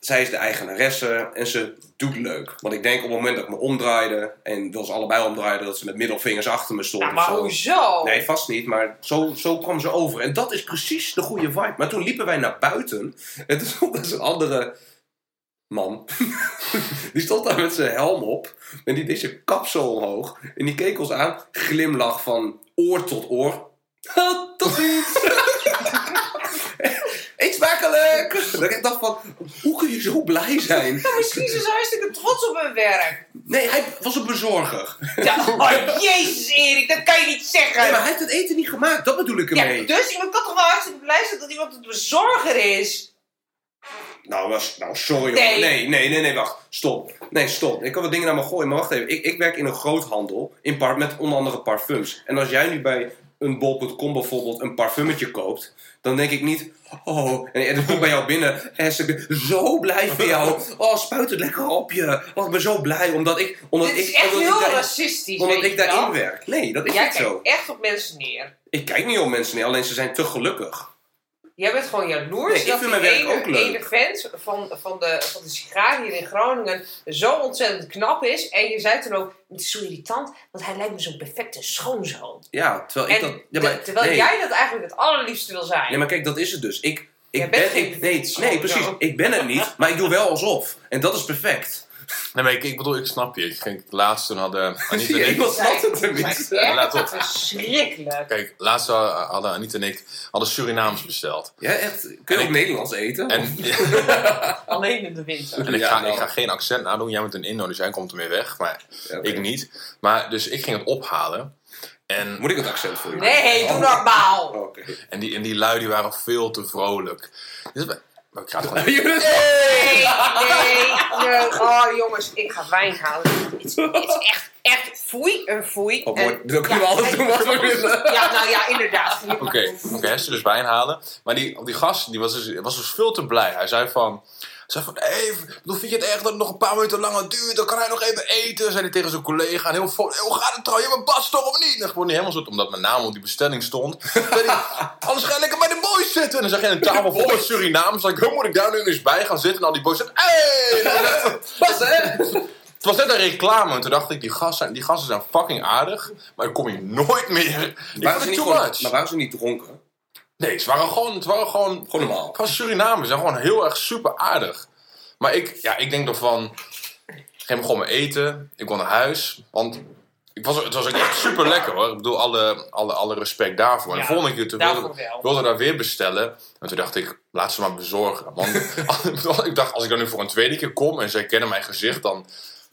Zij is de eigenaresse en ze doet leuk. Want ik denk op het moment dat ik me omdraaide... en wil ze allebei omdraaiden... dat ze met middelvingers achter me stond. Nou, maar zo. hoezo? Nee, vast niet, maar zo, zo kwam ze over. En dat is precies de goede vibe. Maar toen liepen wij naar buiten. En toen stond zo'n andere man. die stond daar met zijn helm op. En die deed zijn kap zo omhoog. En die keek ons aan. Glimlach van oor tot oor. tot ziens. Eet smakelijk! Dat ik dacht van, hoe kun je zo blij zijn? Nou, misschien is ze hartstikke trots op hun werk. Nee, hij was een bezorger. Ja, oh, jezus Erik, dat kan je niet zeggen. Nee, maar hij heeft het eten niet gemaakt. Dat bedoel ik ermee. ja, dus iemand kan toch wel hartstikke blij zijn dat iemand het bezorger is? Nou, was, nou sorry Nee. hoor. Nee, nee, nee, nee, wacht. Stop. Nee, stop. Ik kan wat dingen naar me gooien, maar wacht even. Ik, ik werk in een groothandel in par met onder andere parfums. En als jij nu bij een bol.com bijvoorbeeld een parfummetje koopt, dan denk ik niet... Oh, en het komt bij jou binnen en ze zo blij voor jou. Oh, spuit het lekker op je. Oh, ik ben zo blij omdat ik... Omdat Dit is ik, echt omdat heel ik, daar- racistisch, omdat ik daarin werk. Nee, dat is Jij niet kijkt zo. echt op mensen neer. Ik kijk niet op mensen neer, alleen ze zijn te gelukkig. Jij bent gewoon jaloers Nee, ik dat vind die mijn werk ene, ook leuk. ene vent van, van, de, van de sigaar hier in Groningen zo ontzettend knap is. En je zei toen ook, het is zo irritant, want hij lijkt me zo'n perfecte schoonzoon. Ja, terwijl ik En dat... Ja, maar, terwijl nee. jij dat eigenlijk het allerliefste wil zijn. Nee, maar kijk, dat is het dus. Ik, ik ben... Ik, nee, nee, precies. Ik ben het niet, maar ik doe wel alsof. En dat is perfect. Nee, maar ik, ik bedoel, ik snap je. Ik ging laatst toen hadden Anita en ik... het Ja, laat op. verschrikkelijk. Kijk, laatst hadden Anita en ik hadden Surinaams besteld. Ja, echt. Kun je ook Nederlands eten? En, Alleen in de winter. en ik, Ja, ga, nou. ik ga geen accent nadoen. Jij bent een Indo, dus jij komt ermee weg. Maar Ja, ik niet. Maar dus ik ging het ophalen. En, Moet ik het accent voor je? Nee, doe normaal. Oh, Oké. en, die, en die lui die waren veel te vrolijk. Dus, maar ik ga het gewoon... Nee, nee, nee. Oh jongens, ik ga wijn halen. Het is, het is echt, echt foei, een foei. Oh, En-. Dan kunnen we alles doen wat we willen. Ja, nou ja, inderdaad. Oké, is dus wijn halen. Maar die, die gast die was, dus, was dus veel te blij. Hij zei van... Zei van, hey, bedoel, vind je het erg dat het nog een paar minuten langer duurt? Dan kan hij nog even eten, zei hij tegen zijn collega. En heel vol, hey, hoe gaat het trouwens? Je een bas toch of niet? En gewoon niet helemaal zo, omdat mijn naam op die bestelling stond. Zei hij, anders ga je lekker bij de boys zitten. En dan zag je een tafel vol met Surinamers. Dan zei ik, hoe moet ik daar nu eens bij gaan zitten? En al die boys zeiden, hey! Wat, hè? Het was net een reclame. En toen dacht ik, die gasten, zijn- die gasten zijn fucking aardig. Maar ik kom hier nooit meer. Ik ze het niet too gewoon, much. maar waren ze niet dronken? Nee, ze waren gewoon, het waren gewoon, Gewoon normaal. gewoon Surinamers. Ze zijn gewoon heel erg super aardig. Maar ik, ja, ik denk ervan, ik ging gewoon mijn eten. Ik kon naar huis. Want ik was, het was ook echt super lekker hoor. Ik bedoel, alle, alle, alle respect daarvoor. En Ja, de volgende keer toen wilde, daarvoor wel. wilde ik daar weer bestellen. En toen dacht ik, laat ze maar bezorgen. Want ik dacht, als ik dan nu voor een tweede keer kom en zij kennen mijn gezicht, dan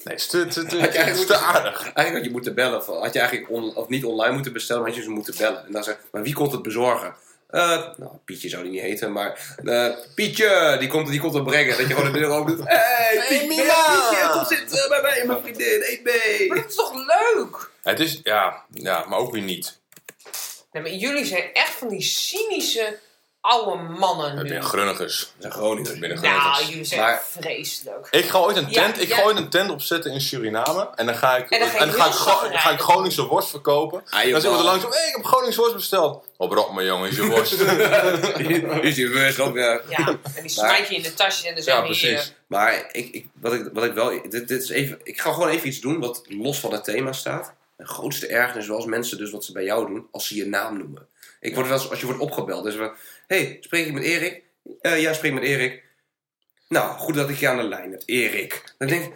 Nee, het is te, te, te, Had je het is te aardig. Eigenlijk had je moeten bellen. Of had je eigenlijk on- of niet online moeten bestellen, maar had je ze moeten bellen. En dan zei maar wie komt het bezorgen? Eh, nou, Pietje zou die niet heten, maar eh, Pietje, die komt, die komt het brengen. Dat je gewoon de deur open doet. Hey, Pietje, Mila! Pietje, kom zitten bij mij en mijn vriendin, eet mee. Maar dat is toch leuk? Het is, ja, ja, maar ook weer niet. Nee, maar jullie zijn echt van die cynische oude mannen nu. zijn grunnigers. Dat zijn Groningers. binnen Nou, jullie zijn Maar- vreselijk. Ik ga ooit een Ja, tent, ik ja. ga ooit een tent opzetten in Suriname. En dan ga ik, En dan ga je en dan ga heel ik, Gro- ga ik Groningse worst verkopen. Ah, joh, dan zeggen we er man. langs op, hey, ik heb Groningse worst besteld. Op rot me jongen, is je worst. Is die beurs ook weer. Ja, en die smijt je in de tasje en dan zeg ja, je precies. hier... Maar ik, ik, wat, ik, wat ik wel. Dit, dit is even, ik ga gewoon even iets doen wat los van het thema staat. De grootste ergernis, zoals mensen dus wat ze bij jou doen, als ze je naam noemen. Ik word wel eens, als je wordt opgebeld, dus we. Hey, spreek ik met Erik? Eh, ja, spreek met Erik. Nou, goed dat ik je aan de lijn heb, Erik. Dan denk ik,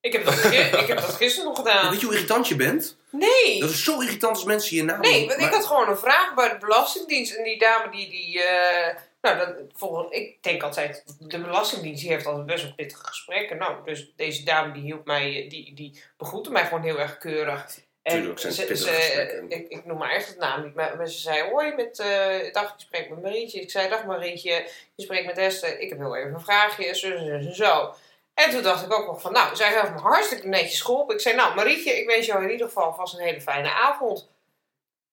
Ik heb dat, ik heb dat gisteren nog gedaan. weet je hoe irritant je bent? Nee, Dat is zo irritant als mensen je naam nee, want ik had gewoon een vraag bij de Belastingdienst. En die dame die... die eh, nou, dat, volgens, ik denk altijd, de Belastingdienst die heeft altijd best wel pittige gesprekken. Nou, dus deze dame die hielp mij, eh, die, die begroette mij gewoon heel erg keurig. En Tuurlijk zijn ze, ze- ik, ik noem maar echt het naam niet, maar, maar ze zei, hoi, met, eh dag, je spreekt met Marietje. Ik zei, dag Marietje, je spreekt met Esther. Ik heb heel even een vraagje, zo en zo en zo. En toen dacht ik ook nog van, nou, zij heeft me hartstikke netjes geholpen. Ik zei, nou Marietje, ik wens jou in ieder geval vast een hele fijne avond.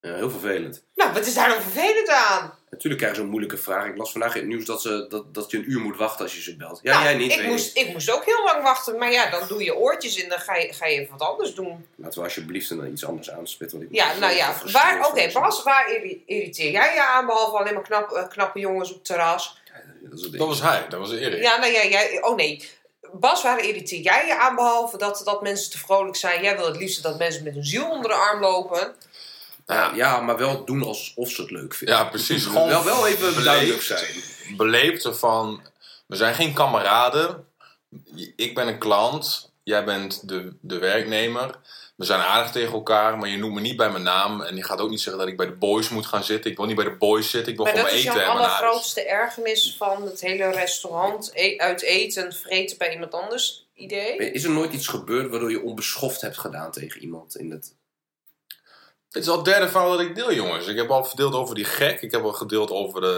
Ja, heel vervelend. Nou, wat is daar nou vervelend aan? Natuurlijk krijgen ze een moeilijke vraag. Ik las vandaag in het nieuws dat, ze, dat, dat je een uur moet wachten als je ze belt. Ja, Nou, jij niet. ik weet moest, ik moest ook heel lang wachten, maar ja, dan doe je oortjes in, dan ga je, ga je even wat anders doen. Laten we alsjeblieft dan iets anders aanspitten. want ik Ja, nou ja, oké, Bas, waar irri- irriteer jij je aan, behalve alleen maar knap, eh, knappe jongens op het terras? Dat was hij, dat was Erik. Ja, nou ja, jij, oh nee. Bas, waar irriteer jij je aan, behalve dat, dat mensen te vrolijk zijn? Jij wil het liefst dat mensen met een ziel onder de arm lopen. Ja, ja, maar wel doen alsof ze het leuk vinden. Ja, precies. Gewoon wel, wel even beleefd. duidelijk zijn. beleefd van, we zijn geen kameraden. Ik ben een klant, jij bent de, de werknemer. We zijn aardig tegen elkaar, maar je noemt me niet bij mijn naam. En je gaat ook niet zeggen dat ik bij de boys moet gaan zitten. Ik wil niet bij de boys zitten, ik wil Maar gewoon dat mijn is eten jouw hebben naar huis. allergrootste ergernis van het hele restaurant. E- uit eten, vreten bij iemand anders idee. Is er nooit iets gebeurd waardoor je onbeschoft hebt gedaan tegen iemand in het... Dit is al het derde verhaal dat ik deel, jongens. Ik heb al verdeeld over die gek. Ik heb al gedeeld over de,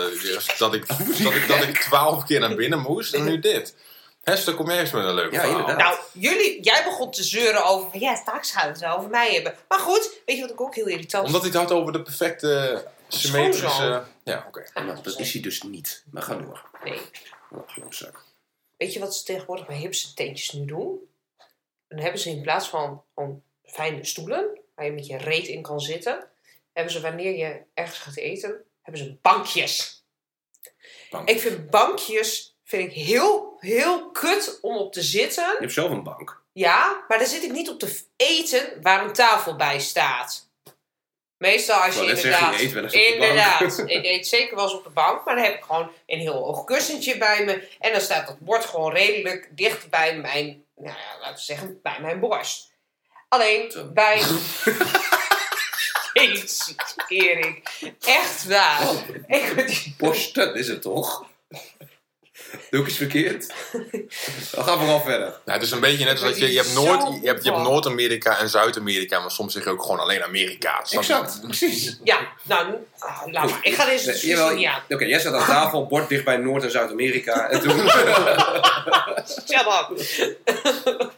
dat, ik, dat, ik, dat ik twaalf keer naar binnen moest. En nu dit. Hester, kom jij eens met een leuk Ja, verhaal. inderdaad. Nou, jullie, jij begon te zeuren over van ja, straks gaan we het over mij hebben. Maar goed, weet je wat ik ook heel irritant Omdat hij het had over de perfecte symmetrische... Schoonzoon. Ja, oké. Ah, Nou, dat is hij dus niet. Maar ga door. Nee. Oh, klootzak. Weet je wat ze tegenwoordig bij hipste tentjes nu doen? Dan hebben ze in plaats van gewoon fijne stoelen, waar je met je reet in kan zitten, hebben ze wanneer je ergens gaat eten, hebben ze bankjes. Bank. Ik vind bankjes vind ik heel, heel kut om op te zitten. Je hebt zelf een bank. Ja, maar daar zit ik niet op te eten waar een tafel bij staat. Meestal als je inderdaad... je eet inderdaad, ik eet zeker wel eens op de bank, maar dan heb ik gewoon een heel hoog kussentje bij me. En dan staat dat bord gewoon redelijk dicht bij mijn, nou ja, laten we zeggen, bij mijn borst. Alleen Zo. bij... Jezus, Erik. Echt waar. Oh. Borsten is het toch? Doe ik iets verkeerd? Dan gaan we vooral verder. Nou, het is een beetje net als dat je, je hebt Noord, je hebt, je hebt. Noord-Amerika en Zuid-Amerika, maar soms zeg je ook gewoon alleen Amerika. Snap je? Exact, precies. ja, nou, ah, laat maar. Ik ga deze Nee, discussie jawel, niet aan. Oké, jij staat aan tafel, bord dicht bij Noord- en Zuid-Amerika. En toen... Shut up.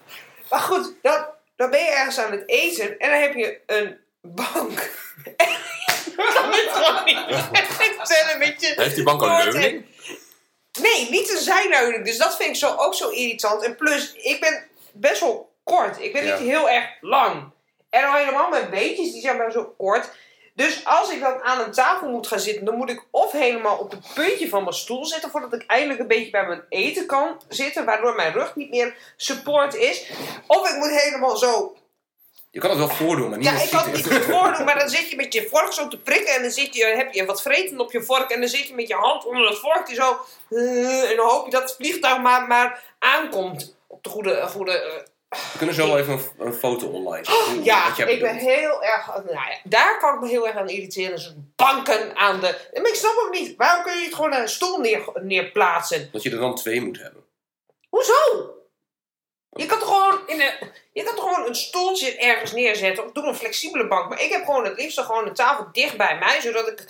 maar goed, dan, dan ben je ergens aan het eten en dan heb je een bank. Ik kan het gewoon niet vertellen met je... Heeft die bank een woord leuning? en- Nee, niet een zijleuning. Dus dat vind ik zo, ook zo irritant. En plus, ik ben best wel kort. Ik ben Ja. niet heel erg lang. En al helemaal mijn beentjes, die zijn maar zo kort. Dus als ik dan aan een tafel moet gaan zitten, dan moet ik of helemaal op het puntje van mijn stoel zitten, voordat ik eindelijk een beetje bij mijn eten kan zitten, waardoor mijn rug niet meer support is. Of ik moet helemaal zo Je kan het wel voordoen, maar niet ja, ik kan het niet goed voordoen, maar dan zit je met je vork zo te prikken en dan zit je, heb je wat vreten op je vork en dan zit je met je hand onder het vorkje zo eh, en dan hoop je dat het vliegtuig maar, maar aankomt op de goede... goede eh, We kunnen zo wel even een, een foto online zetten. ja, wat jij ik ben heel erg... Nou ja, daar kan ik me heel erg aan irriteren. Dus banken aan de... Maar ik snap ook niet, waarom kun je niet gewoon een stoel neer, neerplaatsen? Dat je er dan twee moet hebben. Hoezo? Je kan toch gewoon, in een, je kan toch gewoon een stoeltje ergens neerzetten of doe een flexibele bank. Maar ik heb gewoon het liefst gewoon een tafel dicht bij mij, zodat ik...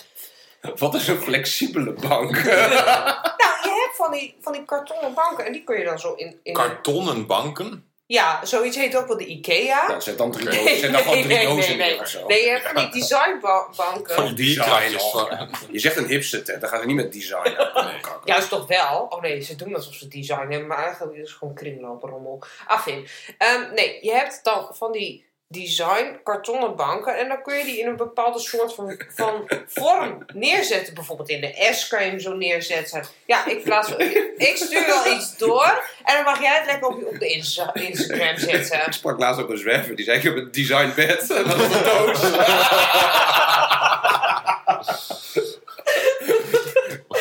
Wat is een flexibele bank? Nou, je hebt van die, van die kartonnen banken en die kun je dan zo in... in Kartonnen banken. Ja, zoiets heet ook wel de Ikea. nou, zet dan drie Nee, dozen, zet dan gewoon drie nee, nee, dozen nee. zo. Nee, je hebt van die designbanken. Van die bierkratjes. Design, van- Je zegt een hipster tent, dan gaan ze niet met design aan. Juist toch wel? Oh nee, ze doen alsof ze design hebben, maar eigenlijk is het gewoon kringlopenrommel. Afin. Ehm nee, je hebt dan van die design kartonnen banken en dan kun je die in een bepaalde soort van, van vorm neerzetten. Bijvoorbeeld in de S kan je hem zo neerzetten. Ja, ik, plaats, ik stuur wel iets door en dan mag jij het lekker op, je- op de Insta- Instagram zetten. Ik sprak laatst ook een zwerver, die zei ik heb een design bed. En dat was een doos.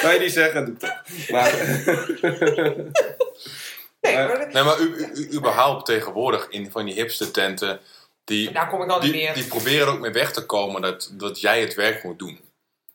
Kan je niet zeggen, doe toch. Maar, Nee, Maar- maar Nee, maar u, u, u- überhaupt tegenwoordig in van die hipster tenten, die, daar kom ik al niet die, meer. die proberen er ook mee weg te komen dat, dat jij het werk moet doen.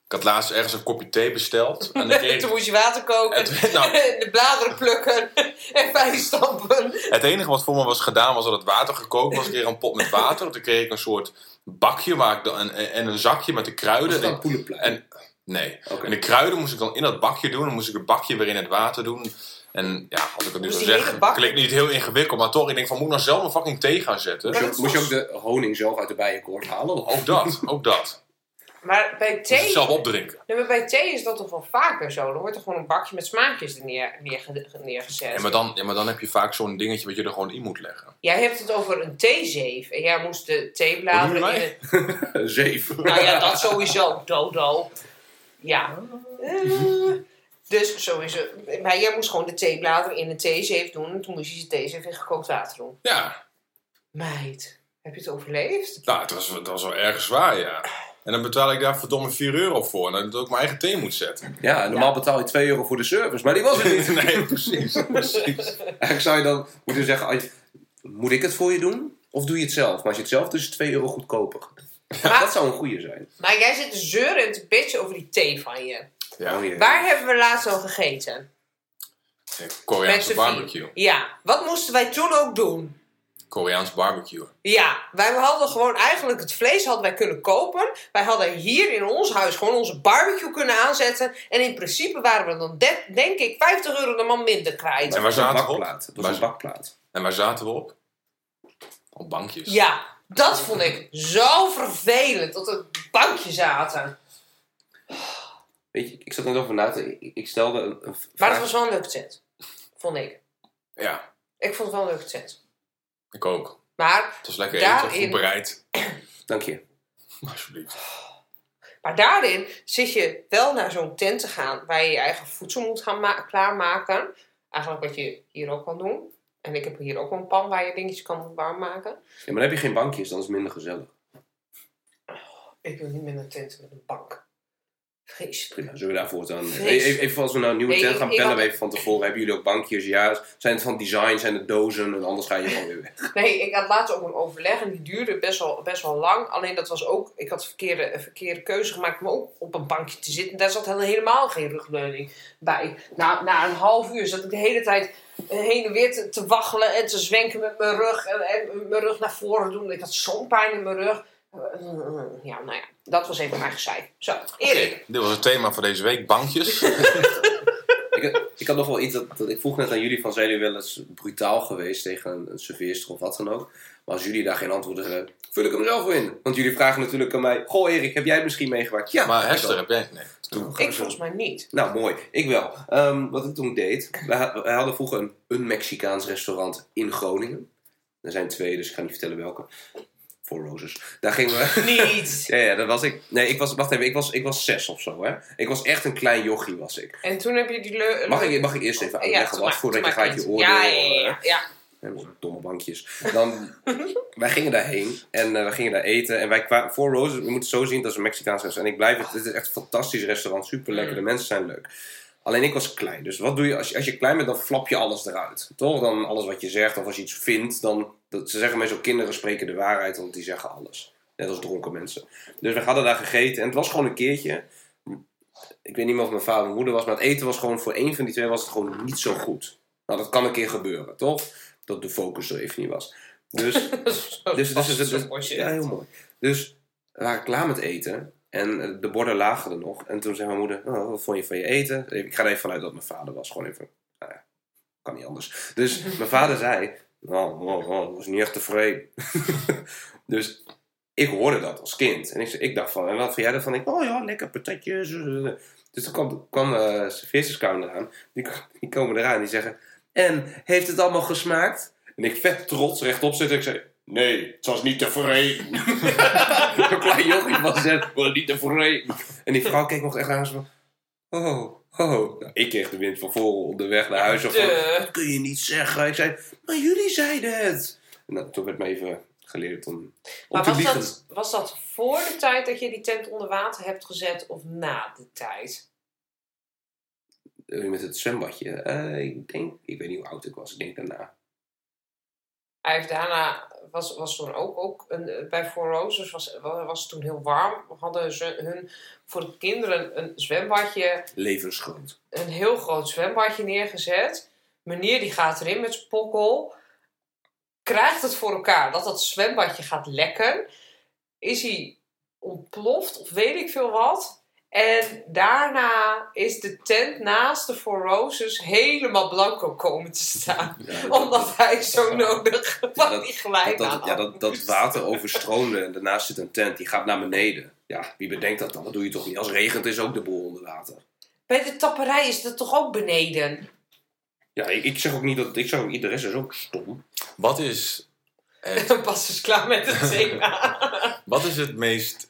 Ik had laatst ergens een kopje thee besteld. En dan kreeg Toen moest je water koken, Het- nou. de bladeren plukken en fijn stampen. het enige wat voor me was gedaan was dat het water gekookt was. Ik kreeg een pot met water. Toen kreeg ik een soort bakje waar ik dan, en, en een zakje met de kruiden. En, en, nee. En de kruiden moest ik dan in dat bakje doen. Dan moest ik het bakje weer in het water doen. En ja, als ik het nu hele bak- klinkt niet heel ingewikkeld. Maar toch, ik denk van, moet ik nou zelf een fucking thee gaan zetten? Moest je, je was- ook de honing zelf uit de bijenkorf halen? Of? Ook dat, ook dat. Maar bij thee, zelf opdrinken. nee, maar bij thee is dat toch wel vaker zo. Dan wordt er gewoon een bakje met smaakjes er neer, neerge- neergezet. Ja, maar dan, ja, maar dan heb je vaak zo'n dingetje wat je er gewoon in moet leggen. Jij hebt het over een theezeef. En jij moest de theebladeren in een... Zeef. Nou ja, dat sowieso. Dodo. Ja. dus sowieso. Maar jij moest gewoon de theebladeren in een theezeef doen. En toen moest je je theezeef in gekookt water doen. Ja, Meid, heb je het overleefd? nou, het was, het was wel erg zwaar, ja. En dan betaal ik daar verdomme 4 euro voor. En dat ik ook mijn eigen thee moet zetten. Ja, normaal betaal je 2 euro voor de service, maar die was het niet. nee, precies. precies. Eigenlijk zou je dan moeten zeggen, moet ik het voor je doen? Of doe je het zelf? Maar als je het zelf doet, is het 2 euro goedkoper. Maar, Dat zou een goede zijn. maar jij zit te zeuren en te bitchen over die thee van je. Ja, Oh. Waar hebben we laatst al gegeten? Met Koreaanse barbecue. Ja, wat moesten wij toen ook doen? Koreaans barbecue. Ja, wij hadden gewoon eigenlijk het vlees hadden wij kunnen kopen. Wij hadden hier in ons huis gewoon onze barbecue kunnen aanzetten. En in principe waren we dan de- denk ik 50 euro de man minder kwijt. En waar Dat was een zaten we op? was Waar- een bakplaat. En waar zaten we op? Op bankjes. Ja, dat vond ik zo vervelend dat we op bankje zaten. Weet je, ik zat net over na te... Ik, ik stelde een, een Maar het was wel een leuke set. Vond ik. Ja, Ik vond het wel een leuke set. ik ook. Maar, Het was lekker Daarin- eten, goed bereid. Dank je. Alsjeblieft. maar daarin zit je wel naar zo'n tent te gaan waar je je eigen voedsel moet gaan ma- klaarmaken. Eigenlijk wat je hier ook kan doen. En ik heb hier ook een pan waar je dingetjes kan warm maken. Ja, maar dan heb je geen bankjes, dan is het minder gezellig. Ik wil niet meer naar tent met een bank. Vreselijk. Zullen we daarvoor dan... Even, even als we nou een nieuwe tent gaan bellen, had- we even van tevoren. Hebben jullie ook bankjes? Ja. Zijn het van design? Zijn het dozen? En anders ga je gewoon weer weg. Nee, ik had laatst ook een overleg en die duurde best wel, best wel lang. Alleen dat was ook, ik had verkeerde, een verkeerde keuze gemaakt om ook op een bankje te zitten. Daar zat helemaal geen rugleuning bij. Na, na een half uur zat ik de hele tijd heen en weer te, te waggelen en te zwenken met mijn rug. En, en mijn rug naar voren doen. Ik had zo'n pijn in mijn rug. Ja, nou ja, dat was even mijn gezeik. Zo, Erik. Dit was het thema voor deze week. Bankjes. ik, ik had nog wel iets dat, dat ik vroeg net aan jullie van zijn jullie wel eens brutaal geweest tegen een, een serveerster of wat dan ook. Maar als jullie daar geen antwoorden hebben, vul ik hem zelf in. Want jullie vragen natuurlijk aan mij, goh Erik, heb jij het misschien meegemaakt? Ja. maar Hester, heb jij... Nee. Toen- Ik volgens mij niet. Nou, mooi. Ik wel. Ehm, wat ik toen deed, wij hadden vroeger een, een Mexicaans restaurant in Groningen. Er zijn twee, dus ik ga niet vertellen welke. Four Roses. Daar gingen we... Niet. Ja, ja, dat was ik. Nee, ik was, wacht even, ik was, ik was zes of zo, hè. Ik was echt een klein jochie, was ik. En toen heb je die leu... Mag ik, mag ik eerst even uitleggen wat, voordat je gaat je oordeel... Ja, ja, ja, eh, ja, domme bankjes. Dan, wij gingen daarheen en eh, we gingen daar eten. En wij kwamen Four Roses, we moeten zo zien, dat is een Mexicaans restaurant. En ik blijf het, het is echt een fantastisch restaurant, super lekker, de mensen zijn leuk. Alleen ik was klein, dus wat doe je als, je als je klein bent, dan flap je alles eruit. Toch? Dan alles wat je zegt, of als je iets vindt, dan... Dat, ze zeggen meestal, kinderen spreken de waarheid, want die zeggen alles. Net als dronken mensen. Dus we hadden daar gegeten en het was gewoon een keertje... Ik weet niet meer of mijn vader of mijn moeder was, maar het eten was gewoon voor één van die twee was het gewoon niet zo goed. Nou, dat kan een keer gebeuren, toch? dat de focus er even niet was. Dus, dus, dus, dus, zo dus- shit. ja, heel mooi. Dus we waren klaar met eten. En eh, de borden lagen er nog. En toen zei mijn moeder, oh, wat vond je van je eten? Ik ga er even vanuit dat mijn vader was. Gewoon even, nou ja, kan niet anders. Dus mijn vader zei, oh, oh, oh, ik was niet echt tevreden. dus ik hoorde dat als kind. En ik, ik dacht van, en wat vind jij ervan? Ik, oh ja, lekker patatjes. Dus toen kwam, kwam uh, serveersterskamer eraan. Die, die komen eraan die zeggen, en, heeft het allemaal gesmaakt? En ik vet trots rechtop zitten. Ik zei, nee, het was niet tevreden. Een klein jochie was het, was niet tevreden. En die vrouw keek nog echt aan zo van, oh, oh. Nou, ik kreeg de wind van voren onderweg naar huis. Van, De- dat kun je niet zeggen. Ik zei, maar jullie zeiden het. En dat, toen werd me even geleerd om, om Maar te was liegen. dat, was dat voor de tijd dat je die tent onder water hebt gezet of na de tijd? Eh, Met het zwembadje. Eh, ik denk, ik weet niet hoe oud ik was. Ik denk daarna. Hij heeft daarna, was, was toen ook, ook een, bij Four Roses, was, was het toen heel warm. Hadden ze hun voor de kinderen een zwembadje, Levensgroot. een heel groot zwembadje neergezet. Meneer die gaat erin met zijn pokkel, krijgt het voor elkaar dat dat zwembadje gaat lekken. Is hij ontploft of weet ik veel wat. En daarna is de tent naast de Four Roses helemaal blanco komen te staan. Ja, dat- Omdat hij zo nodig van dat- die dat, glijbaan dat, ja, dat, dat water overstroomde en daarnaast zit een tent, die gaat naar beneden. Ja, wie bedenkt dat dan? Dat doe je toch niet? Als het regent is ook de boel onder water. Bij de tapperij is dat toch ook beneden? Ja, ik, ik zeg ook niet dat... Ik zeg ook niet, de rest is ook stom. Wat is het, Dan pas is klaar met het thema. wat is het meest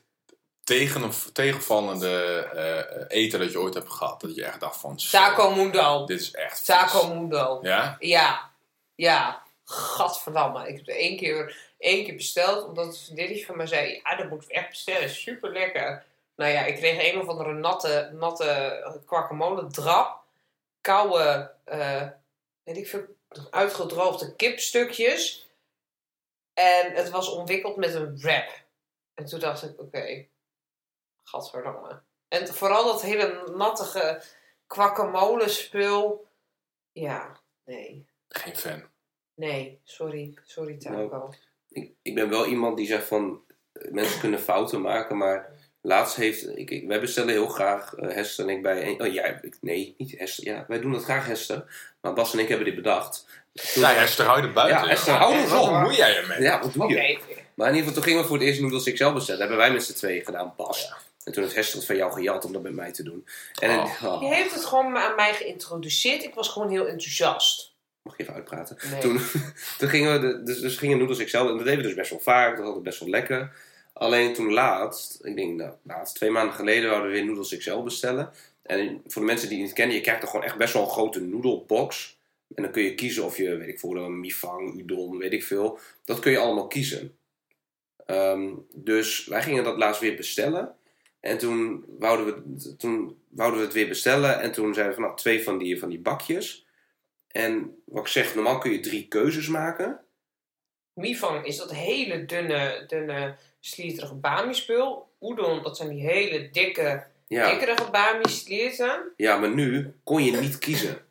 tegen, tegenvallende eh, eten dat je ooit hebt gehad? Dat je echt dacht van... Taco Mundo. Dit is echt... Taco Mundo. Ja? Ja. Ja. Gadverdamme. Ik heb er één keer, één keer besteld. Omdat een vriendinnetje van mij zei... Ja, dat moeten we echt bestellen. Super lekker. Nou ja, ik kreeg een of andere natte, natte guacamole drap. Koude, eh, weet ik veel, uitgedroogde kipstukjes. En het was omwikkeld met een wrap. En toen dacht ik, oké, gadverdamme. En vooral dat hele nattige guacamole spul. Ja, nee. Geen fan. Nee, sorry. Sorry, Taco. Ik, ik ben wel iemand die zegt van... eh, Mensen kunnen fouten maken, maar... Laatst heeft... Ik, ik- wij bestellen heel graag, eh, Hester en ik bij... een- oh ja, ik, nee, niet Hester. Ja, wij doen dat graag, Hester. Maar Bas en ik hebben dit bedacht. Toen- Ja, Esther, hou je er buiten. Ja, Esther, hou er Wat bemoei jij je mee? Ja, wat doe Oké. je? Maar in ieder geval, toen gingen we voor het eerst noedels XL bestellen. Dat hebben wij met z'n tweeën gedaan, Bas. En toen heeft Hester het van jou gejat om dat met mij te doen. En Oh. oh, Je heeft het gewoon aan mij geïntroduceerd. Ik was gewoon heel enthousiast. mag je even uitpraten? Nee. Toen, toen gingen we, dus, dus gingen noedels XL, en dat deden we dus best wel vaak, dat was altijd best wel lekker. Alleen toen laatst, ik denk nou, laatst, twee maanden geleden, wouden we weer noedels XL bestellen. En voor de mensen die het niet kennen, je krijgt er gewoon echt best wel een grote noedelbox. En dan kun je kiezen of je, weet ik veel, een mifang, udon, weet ik veel. Dat kun je allemaal kiezen. Ehm, dus wij gingen dat laatst weer bestellen. En toen wouden, we, toen wouden we het weer bestellen. En toen zeiden we van, nou, twee van die, van die bakjes. En wat ik zeg, normaal kun je drie keuzes maken. Mifang is dat hele dunne, dunne slierterige bami-spul. Udon, dat zijn die hele dikke, Ja, dikkerige bami-slierten. ja maar nu kon je niet kiezen.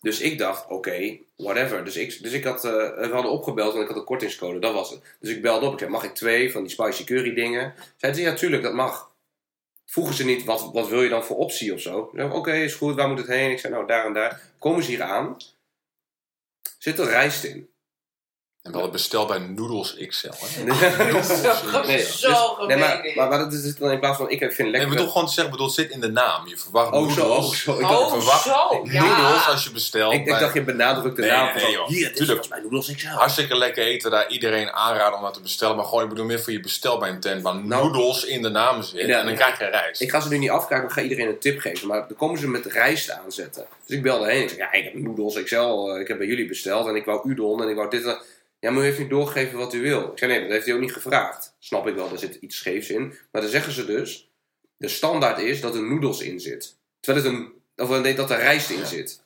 Dus ik dacht, oké, whatever. Dus ik, dus ik had, eh, we hadden opgebeld en ik had een kortingscode, dat was het. Dus ik belde op, ik zei, mag ik twee van die spicy curry dingen? Zeiden ze, ja, tuurlijk, dat mag. Vroegen ze niet, wat, wat wil je dan voor optie of zo? Oké, is goed, waar moet het heen? Ik zei, nou, daar en daar. Komen ze hier aan, zit er rijst in. En we hadden besteld bij Noodles XL. Hè? Zo, Nee, zo dus-. Nee, maar, maar, maar dat is dan in plaats van, ik vind het Nee, lekker. ik bedoel gewoon te zeggen, bedoel, het zit in de naam. Je verwacht oh, zo, noodles. oh, zo. Ik oh, dacht, verwacht- zo. Ja. Noodles als je bestelt. ik, ik bij- dacht, je benadrukt de Nee, naam nee, van, joh. hier, het is Tuurlijk. volgens mij noedels XL. Hartstikke lekker eten, daar iedereen aanraden om dat te bestellen. Maar gewoon, ik bedoel meer voor je bestel bij een tent waar Nou, noodles in de naam zit. ja, en dan krijg je rijst. Ik ga ze nu niet afkrijgen, maar ik ga iedereen een tip geven. Maar dan komen ze met rijst aanzetten. Dus ik belde heen. Ik zeg, ja, ik heb noedels XL. eh, Ik heb bij jullie besteld. En ik wou udon en ik wou dit. en- Ja, maar u heeft niet doorgegeven wat u wil. Ik zei, nee, dat heeft hij ook niet gevraagd. Snap ik wel, er zit iets scheefs in. Maar dan zeggen ze dus, de standaard is dat er noedels in zit. Terwijl het een, of nee, dat er rijst in Ja. zit.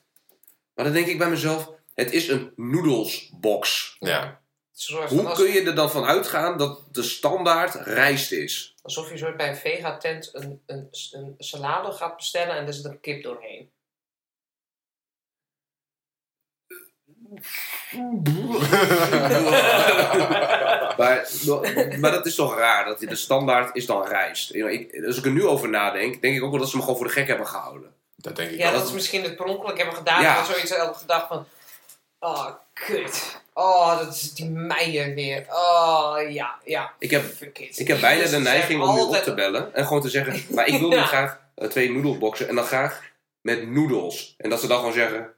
Maar dan denk ik bij mezelf, het is een noedelsbox. Ja. Hoe als- kun je er dan van uitgaan dat de standaard rijst is? Alsof je soort bij een vega-tent een, een, een salade gaat bestellen en er zit een kip doorheen. maar, maar dat is toch raar, dat de standaard is dan rijst. Ik, als ik er nu over nadenk, denk ik ook wel dat ze me gewoon voor de gek hebben gehouden. Dat denk ik Ja, wel. dat ze misschien het per ongeluk hebben gedaan. Ja. En zoiets hadden gedacht van... Oh, kut. Oh, dat is die meijer weer. Oh, ja, ja. Ik heb, ik heb bijna Dus de neiging om nu op te bellen en gewoon te zeggen, maar ik wil nu Ja. graag eh, twee noedelboxen en dan graag met noedels. En dat ze dan gewoon zeggen,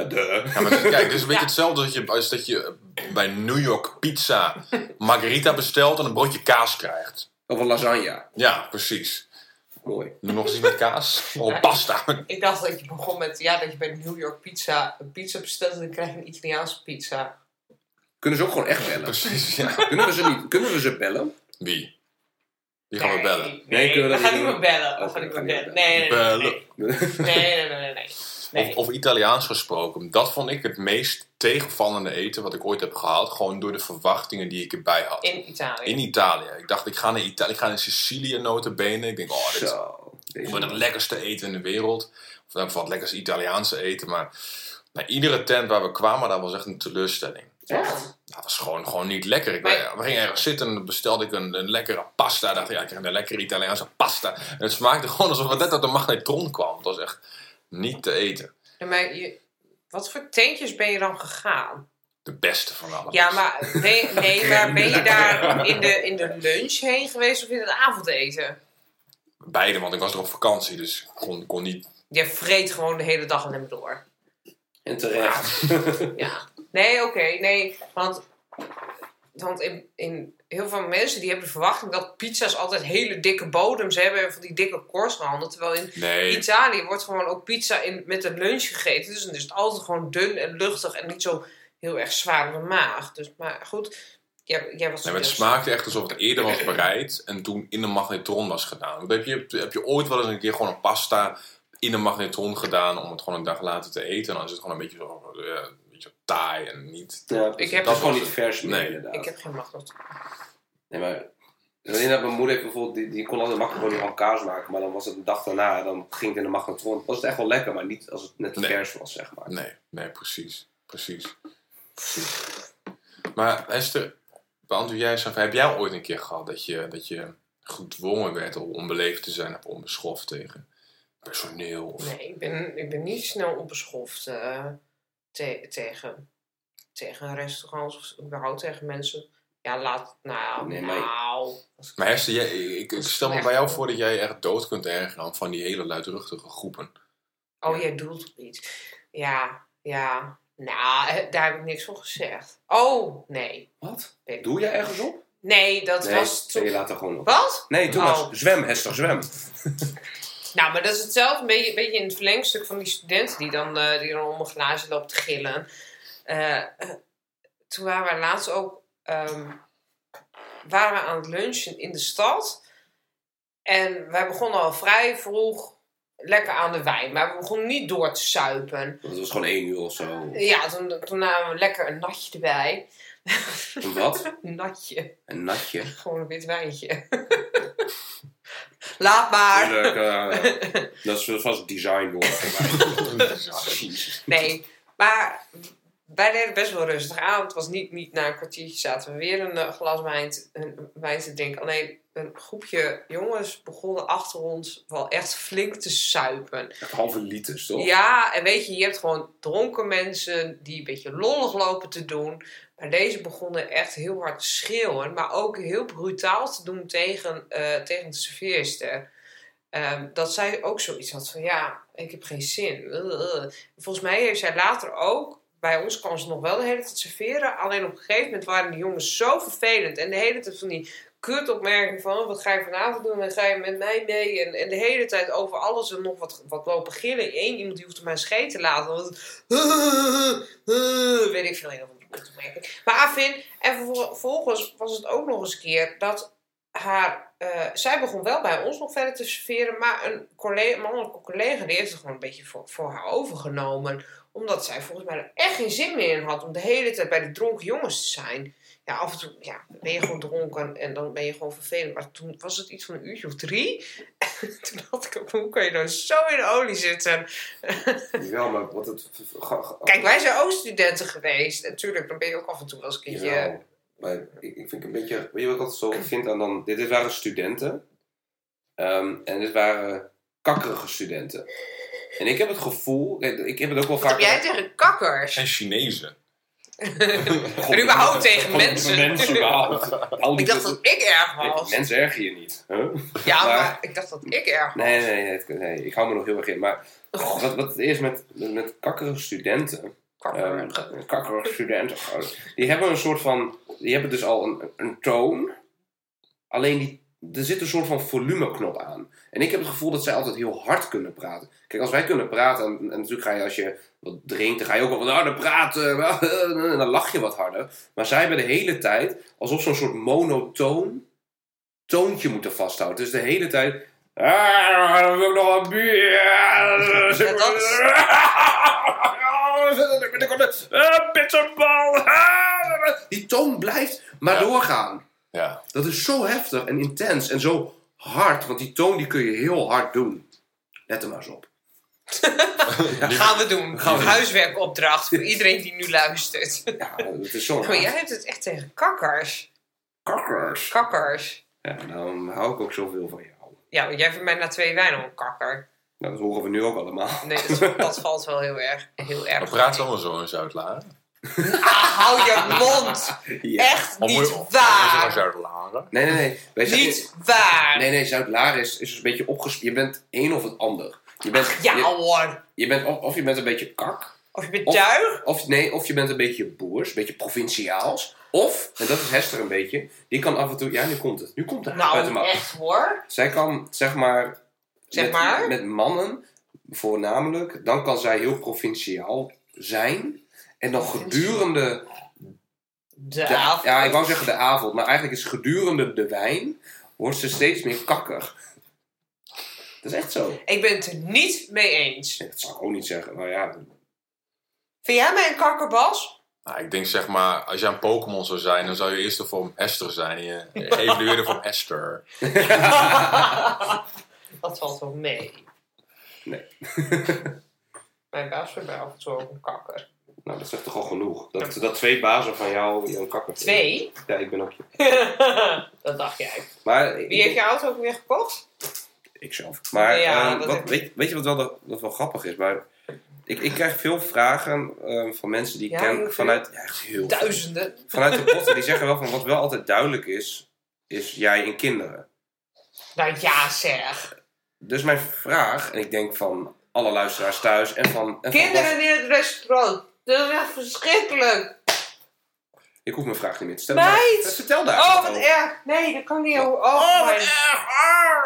ja, maar kijk, dit is een beetje Ja. hetzelfde als, je, als dat je bij New York pizza margarita bestelt en een broodje kaas krijgt. Of een lasagne. Ja, precies. Mooi. Nog eens iets met kaas. Of Ja. pasta. Ik dacht dat je begon met... Ja, dat je bij New York pizza een pizza bestelt... en dan krijg je een Italiaanse pizza. Kunnen ze ook gewoon echt bellen? Precies, ja. Kunnen we ze, niet, kunnen we ze bellen? Wie? Wie gaan we bellen? Nee, Nee, kunnen we dat gaan niet meer bellen. We Oké, gaan we bellen. Nee, nee, nee. Bellen. Nee, nee, nee, nee. Nee. Of, of Italiaans gesproken. Dat vond ik het meest tegenvallende eten wat ik ooit heb gehad. Gewoon door de verwachtingen die ik erbij had. In Italië. In Italië. Ik dacht, ik ga naar Italië. Ik ga naar Sicilië notabene. Ik denk, oh, dit is wordt het lekkerste eten in de wereld. Of in ieder geval het lekkerste Italiaanse eten. Maar bij iedere tent waar we kwamen, dat was echt een teleurstelling. Echt? Dat was gewoon, gewoon niet lekker. Ik, we gingen ergens zitten en dan bestelde ik een, een lekkere pasta. dacht ik, ja, ik krijg een lekkere Italiaanse pasta. En het smaakte gewoon alsof het net uit de magnetron kwam. Het was echt niet te eten. Ja, maar je, wat voor tentjes ben je dan gegaan? De beste van allemaal. Ja, maar, nee, nee, maar ben je daar in de, in de lunch heen geweest of in het avondeten? Beide, want ik was er op vakantie. Dus ik kon, kon niet... Je vreet gewoon de hele dag alleen maar door. En terecht. Ja. Nee, oké, nee. Want, want in, in heel veel mensen die hebben de verwachting dat pizza's altijd hele dikke bodems hebben en van die dikke korstranden. Terwijl in Nee, Italië wordt gewoon ook pizza in, met een lunch gegeten. Dus dan is het altijd gewoon dun en luchtig en niet zo heel erg zwaar op de maag. Dus, maar goed, jij, jij was Nee, maar het dus- smaakte echt alsof het eerder was bereid en toen in de magnetron was gedaan. Want Heb je, heb je ooit wel eens een keer gewoon een pasta in de magnetron gedaan om het gewoon een dag later te eten? En dan is het gewoon een beetje zo, eh, taai en niet... Ja, Ik heb- dat is gewoon niet vers meer Nee. inderdaad. Ik heb geen magnetron. Nee, maar... Alleen dat mijn moeder heeft bijvoorbeeld, die, die kon altijd makkelijk gewoon kaas maken, maar dan was het een dag daarna, dan ging het in de magnetron. Was het echt wel lekker, maar niet als het net Nee. vers was, zeg maar. Nee, nee, precies. Precies. precies. Maar Esther, beantwoord jij eens even, heb jij ooit een keer gehad dat je, dat je gedwongen werd om onbeleefd te zijn of onbeschoft tegen personeel? Of... Nee, ik ben, ik ben niet snel onbeschoft eh, te- tegen, tegen restaurants of überhaupt tegen mensen. Ja, laat, nou, Nee, maar- nou. Maar Esther, jij, ik, ik stel me bij jou voor dat jij echt dood kunt ergeren van die hele luidruchtige groepen. Oh, jij doelt op iets. Ja, ja. Nou, eh, daar heb ik niks van gezegd. Oh, nee. Wat? Ik- Doe jij ergens op? Nee, dat Nee, was nee, toen... laat er gewoon op. Wat? Nee, doe Oh. maar. Zwem, Hester, zwem. Nou, maar dat is hetzelfde, een beetje, een beetje in het verlengstuk van die studenten die dan, eh, die dan om een glaasje loopt te gillen. Eh, eh, toen waren we laatst ook ehm, waren we aan het lunchen in de stad. En wij begonnen al vrij vroeg lekker aan de wijn. Maar we begonnen niet door te suipen. Dat was gewoon één uur of zo. Ja, toen, toen namen we lekker een natje erbij. Een wat? Een natje. Een natje. Gewoon een wit wijntje. Laat maar. Tuurlijk, eh, dat is vast design woord mij. Nee, maar wij deden best wel rustig aan. Het was niet, niet na een kwartiertje zaten we weer een eh, glas wijn, te- drinken. Alleen een groepje jongens begonnen achter ons wel echt flink te suipen. Halve liters, toch? Ja, en weet je, je hebt gewoon dronken mensen die een beetje lollig lopen te doen. Maar deze begonnen echt heel hard te schreeuwen. Maar ook heel brutaal te doen tegen, eh, tegen de serveerster. Ehm, dat zij ook zoiets had van, ja, ik heb geen zin. Volgens mij heeft zij later ook... Bij ons kwam ze nog wel de hele tijd serveren. Alleen op een gegeven moment waren die jongens zo vervelend. En de hele tijd van die kutopmerking van... oh, Wat ga je vanavond doen? En ga je met mij mee? En, en de hele tijd over alles en nog wat, wat lopen gillen. Eén iemand die hoefde mij scheet te laten. Weet ik veel, een of Maar Afin, en vervol- vervolgens was het ook nog eens een keer dat haar... eh, zij begon wel bij ons nog verder te serveren. Maar een collega, mannelijke collega die heeft het gewoon een beetje voor, voor haar overgenomen. Omdat zij volgens mij er echt geen zin meer in had om de hele tijd bij de dronken jongens te zijn. Ja, af en toe ja, ben je gewoon dronken en dan ben je gewoon vervelend. Maar toen was het iets van een uurtje of drie. toen had ik ook hoe kan je nou zo in de olie zitten? Wel, maar wat het... Kijk, wij zijn ook studenten geweest. Natuurlijk, dan ben je ook af en toe wel eens een keertje... Ja, maar ik, ik vind een beetje... Weet je wat ik altijd zo vind aan dan... Dit, dit waren studenten. Ehm, en dit waren kakkerige studenten. En ik heb het gevoel... Ik heb het ook wel Wat vaak... heb jij tegen kakkers? En Chinezen. En überhaupt tegen mensen. Überhaupt. Ik dacht dat ik erg Nee, was. Mensen erger je niet. Huh? Ja, Maar- maar ik dacht dat ik erg was. Nee, nee, nee, nee, ik hou me nog heel erg in. Maar wat, wat het is met, met, kakkerige studenten... Kakker. Ehm, kakkerige studenten. Die hebben een soort van. Die hebben dus al een, een toon. Alleen die, er zit een soort van volumeknop aan. En ik heb het gevoel dat zij altijd heel hard kunnen praten. Kijk, als wij kunnen praten. En, en natuurlijk ga je als je wat drinkt. Dan ga je ook wel wat harder praten. En dan lach je wat harder. Maar zij hebben de hele tijd. Alsof ze een soort monotoon. Toontje moeten vasthouden. Dus de hele tijd. Ah, dan wil ik nog een bier. Ja, dat-. Die toon blijft maar doorgaan. Ja. Dat is zo heftig en intens en zo hard. Want die toon die kun je heel hard doen. Let er maar eens op. Gaan we doen. Gaan we. Huiswerkopdracht voor iedereen die nu luistert. Ja, is zo Maar jij hebt het echt tegen kakkers. Kakkers. Kakkers. Ja, dan hou ik ook zoveel van jou. Ja, want jij vindt mij na twee wijnen een kakker. Nou, dat horen we nu ook allemaal. Nee, dat, dat valt wel heel erg. Heel erg We praten allemaal zo in Zuid-Laren. Ah, hou je mond. Ja. Echt niet je- of- waar. of Zuid-Laren. Nee, nee, nee. Zijn- Niet waar. Nee, nee, Zuid-Laren is, is dus een beetje opgesplitst. Je bent één of het ander. Je bent, Ja je, hoor. je bent, of, of je bent een beetje kak. Of je bent Of- tuig. Of, nee, of je bent een beetje boers, een beetje provinciaals. Of, en dat is Hester een beetje, die kan af en toe... Ja, nu komt het. Nu komt het uit de Nou, mouw. echt hoor. Zij kan, zeg maar... Zeg met, maar? Met mannen, voornamelijk, dan kan zij heel provinciaal zijn. En dan gedurende... De de- avond. ja, ik wou zeggen de avond, maar eigenlijk is gedurende de wijn... wordt ze steeds meer kakker. Dat is echt zo. Ik ben het er niet mee eens. Nee, dat zou ik ook niet zeggen, maar ja... Vind jij mij een kakkerbas? Nou, ik denk zeg maar, als jij een Pokémon zou zijn, dan zou je eerst de vorm Hester zijn. En je evalueerde vorm Hester. dat valt wel mee. Nee. Mijn baas vindt mij af en toe ook een kakker. Nou, dat zegt toch al genoeg. Dat, dat twee bazen van jou je een kakker. Twee? Ja, ik ben ook je. dat dacht jij. Maar, Wie heeft je auto ook weer gekocht? Ikzelf. Maar Ja, dat wat, weet, weet je wat wel, wat wel grappig is? Maar ik, ik krijg veel vragen ehm, van mensen die ik Ja, ken vanuit... Ja, echt heel veel. Duizenden. Vanuit de potten. Die zeggen wel van wat wel altijd duidelijk is, is jij en kinderen. Nou ja, zeg. Dus mijn vraag, en ik denk van alle luisteraars thuis en van... En van Kinderen in het restaurant. Dat is echt verschrikkelijk. ik hoef mijn vraag niet meer te stellen. Meid! maar Vertel daar Oh, wat wat over. erg. Nee, dat kan niet. Oh, oh mijn...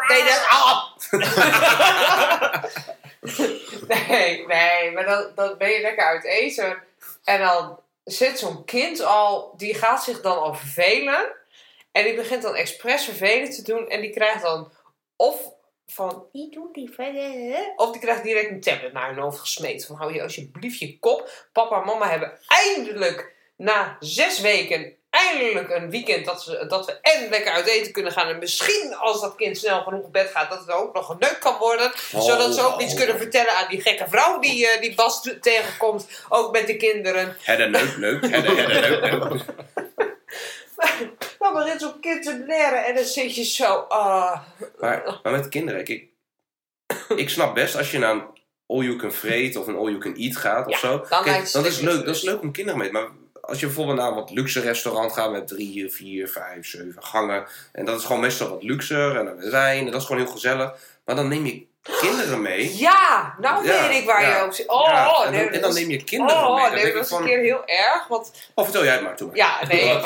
Nee, dat... Ah. nee, nee, maar dan, dan ben je lekker uit eten. En dan zit zo'n kind al... Die gaat zich dan al vervelen. En die begint dan expres vervelend te doen. En die krijgt dan of van... Niet doen die verder. Of die krijgt direct een tablet naar hun hoofd gesmeed. Van hou je alsjeblieft je kop. Papa en mama hebben eindelijk na zes weken eindelijk een weekend dat, ze, dat we en lekker uit eten kunnen gaan. En misschien als dat kind snel genoeg op bed gaat, dat er ook nog geneukt kan worden. Oh, zodat ze ook oh, iets oh. kunnen vertellen aan die gekke vrouw die, eh, die Bas t- tegenkomt. Ook met de kinderen. Hedde leuk, leuk. Hedde, hedde, leuk, leuk. Dan begint zo'n kind te blaren en dan zit je zo... ah. Maar, maar met kinderen, ik, ik snap best als je naar een all you can vreten of een all you can eat gaat of Ja, zo. dan Kijk, dat is leuk, dat is leuk om kinderen mee. Maar als je bijvoorbeeld naar een wat luxe restaurant gaat met drie, vier, vijf, zeven gangen. En dat is gewoon meestal wat luxer en dan wijn en dat is gewoon heel gezellig. Maar dan neem je kinderen mee. Ja, nou Ja, weet ik waar ja. je op zit. Oh, Ja, oh, en, nee, dan, en dat dan neem je kinderen Oh, mee. Dan nee, dat is een keer heel erg. Want oh, vertel jij het maar toe. Ja, nee.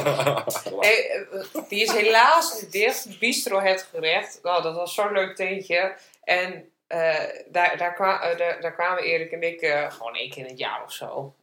nee eh, die is helaas dicht. Bistro het gerecht. Nou, dat was zo'n leuk tentje. En eh, daar, daar, kwa- eh, daar, daar kwamen Erik en ik gewoon één keer in het jaar of zo.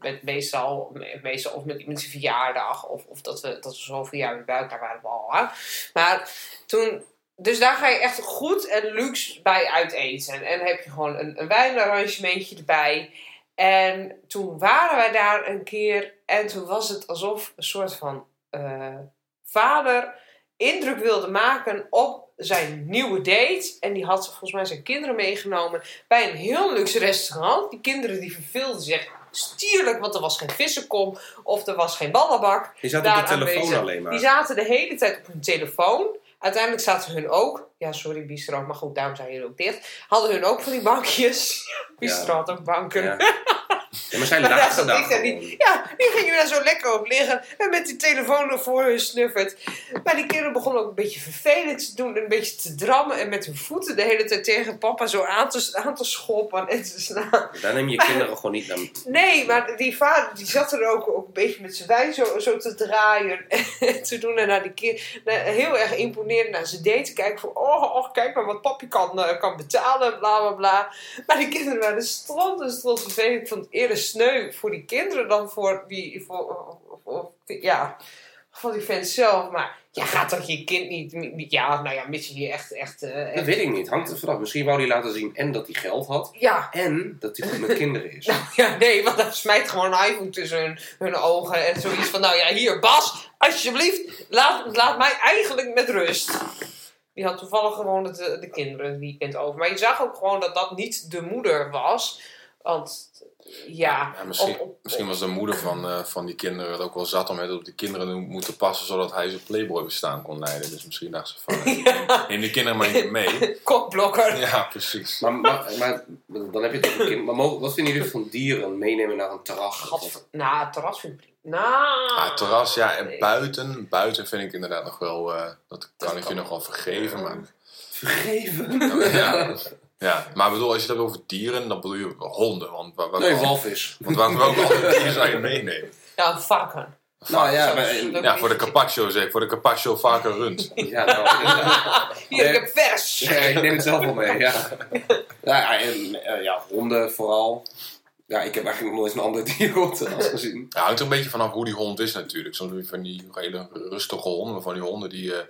Met meestal, me- meestal of met iemand zijn verjaardag. Of, of dat, we, dat we zoveel jaar bij elkaar waren. Maar toen... Dus daar ga je echt goed en luxe bij uit eten. En heb je gewoon een, een wijnarrangementje erbij. En toen waren wij daar een keer en toen was het alsof een soort van eh, vader indruk wilde maken op zijn nieuwe date. En die had volgens mij zijn kinderen meegenomen bij een heel luxe restaurant. Die kinderen die verveelden zich stierlijk, want er was geen vissenkom of er was geen ballenbak. Je zat op de telefoon aanwezig. alleen maar. Die zaten de hele tijd op hun telefoon. Uiteindelijk zaten hun ook, ja sorry bistro, maar goed, daarom zijn jullie ook dicht. Hadden hun ook van die bankjes. Bistro had ook banken. Maar zij daar. Ja, die gingen daar zo lekker op liggen. En met die telefoon nog voor hun snuffert. Maar die kinderen begonnen ook een beetje vervelend te doen. En een beetje te drammen. En met hun voeten de hele tijd tegen papa zo aan te, aan te schoppen en te slaan. Daar neem je kinderen gewoon niet naar. Nee, maar die vader die zat er ook, ook een beetje met zijn wijn zo, zo te draaien. En te doen. En naar die kind heel erg imponerend naar zijn date te kijken. Van, oh, oh, kijk maar wat papi kan, eh, kan betalen. Bla, bla, bla. Maar die kinderen waren stront en stront vervelend. Vond het eerder sneu voor die kinderen dan voor die... Voor, ja, voor die fans zelf. Maar je gaat toch je kind niet... niet ja, nou ja, mits je je echt... echt, eh, Dat weet ik niet. Hangt er vanaf. Misschien wou hij laten zien en dat hij geld had. ja, En dat hij goed met kinderen is. Ja, nee, want dan smijt gewoon een iPhone tussen hun, hun ogen en zoiets van, nou ja, hier, Bas, alsjeblieft, laat, laat mij eigenlijk met rust. Die had toevallig gewoon de, de kinderen het weekend over. Maar je zag ook gewoon dat dat niet de moeder was. Want, ja... Ja, misschien, op- op- misschien was de moeder van, eh, van die kinderen het ook wel zat om het op die kinderen te moeten passen, zodat hij zijn Playboy bestaan kon leiden. Dus misschien dacht ze van, eh, neem die kinderen maar keer mee. Kokblokker. Ja, precies. Maar, maar, maar dan heb je kind. Maar mogen- wat vinden jullie van dieren meenemen naar een terras? Nou, het terras vind ik. Nou... Ah, het terras, ja, en nee. buiten, buiten vind ik inderdaad nog wel, eh, dat kan ik je nog wel vergeven. Maar, Vergeven. ja, ja, maar bedoel, als je het hebt over dieren, dan bedoel je honden. Want, waar, waar, Nee, walvis. want welke welke andere dieren zou je meenemen? Ja, een varken. Nou ja, maar, Ja, voor de carpaccio zeg, voor de carpaccio vaker rund. ja, nou, Hier, ik heb vers. ja, ik neem het zelf wel mee. Ja, ja, en, eh, ja honden vooral. Ja, ik heb eigenlijk nog nooit een ander dier op het terras gezien. Ja, hangt er een beetje vanaf hoe die hond is natuurlijk. Soms heb je van die hele rustige honden, van die honden die, eh,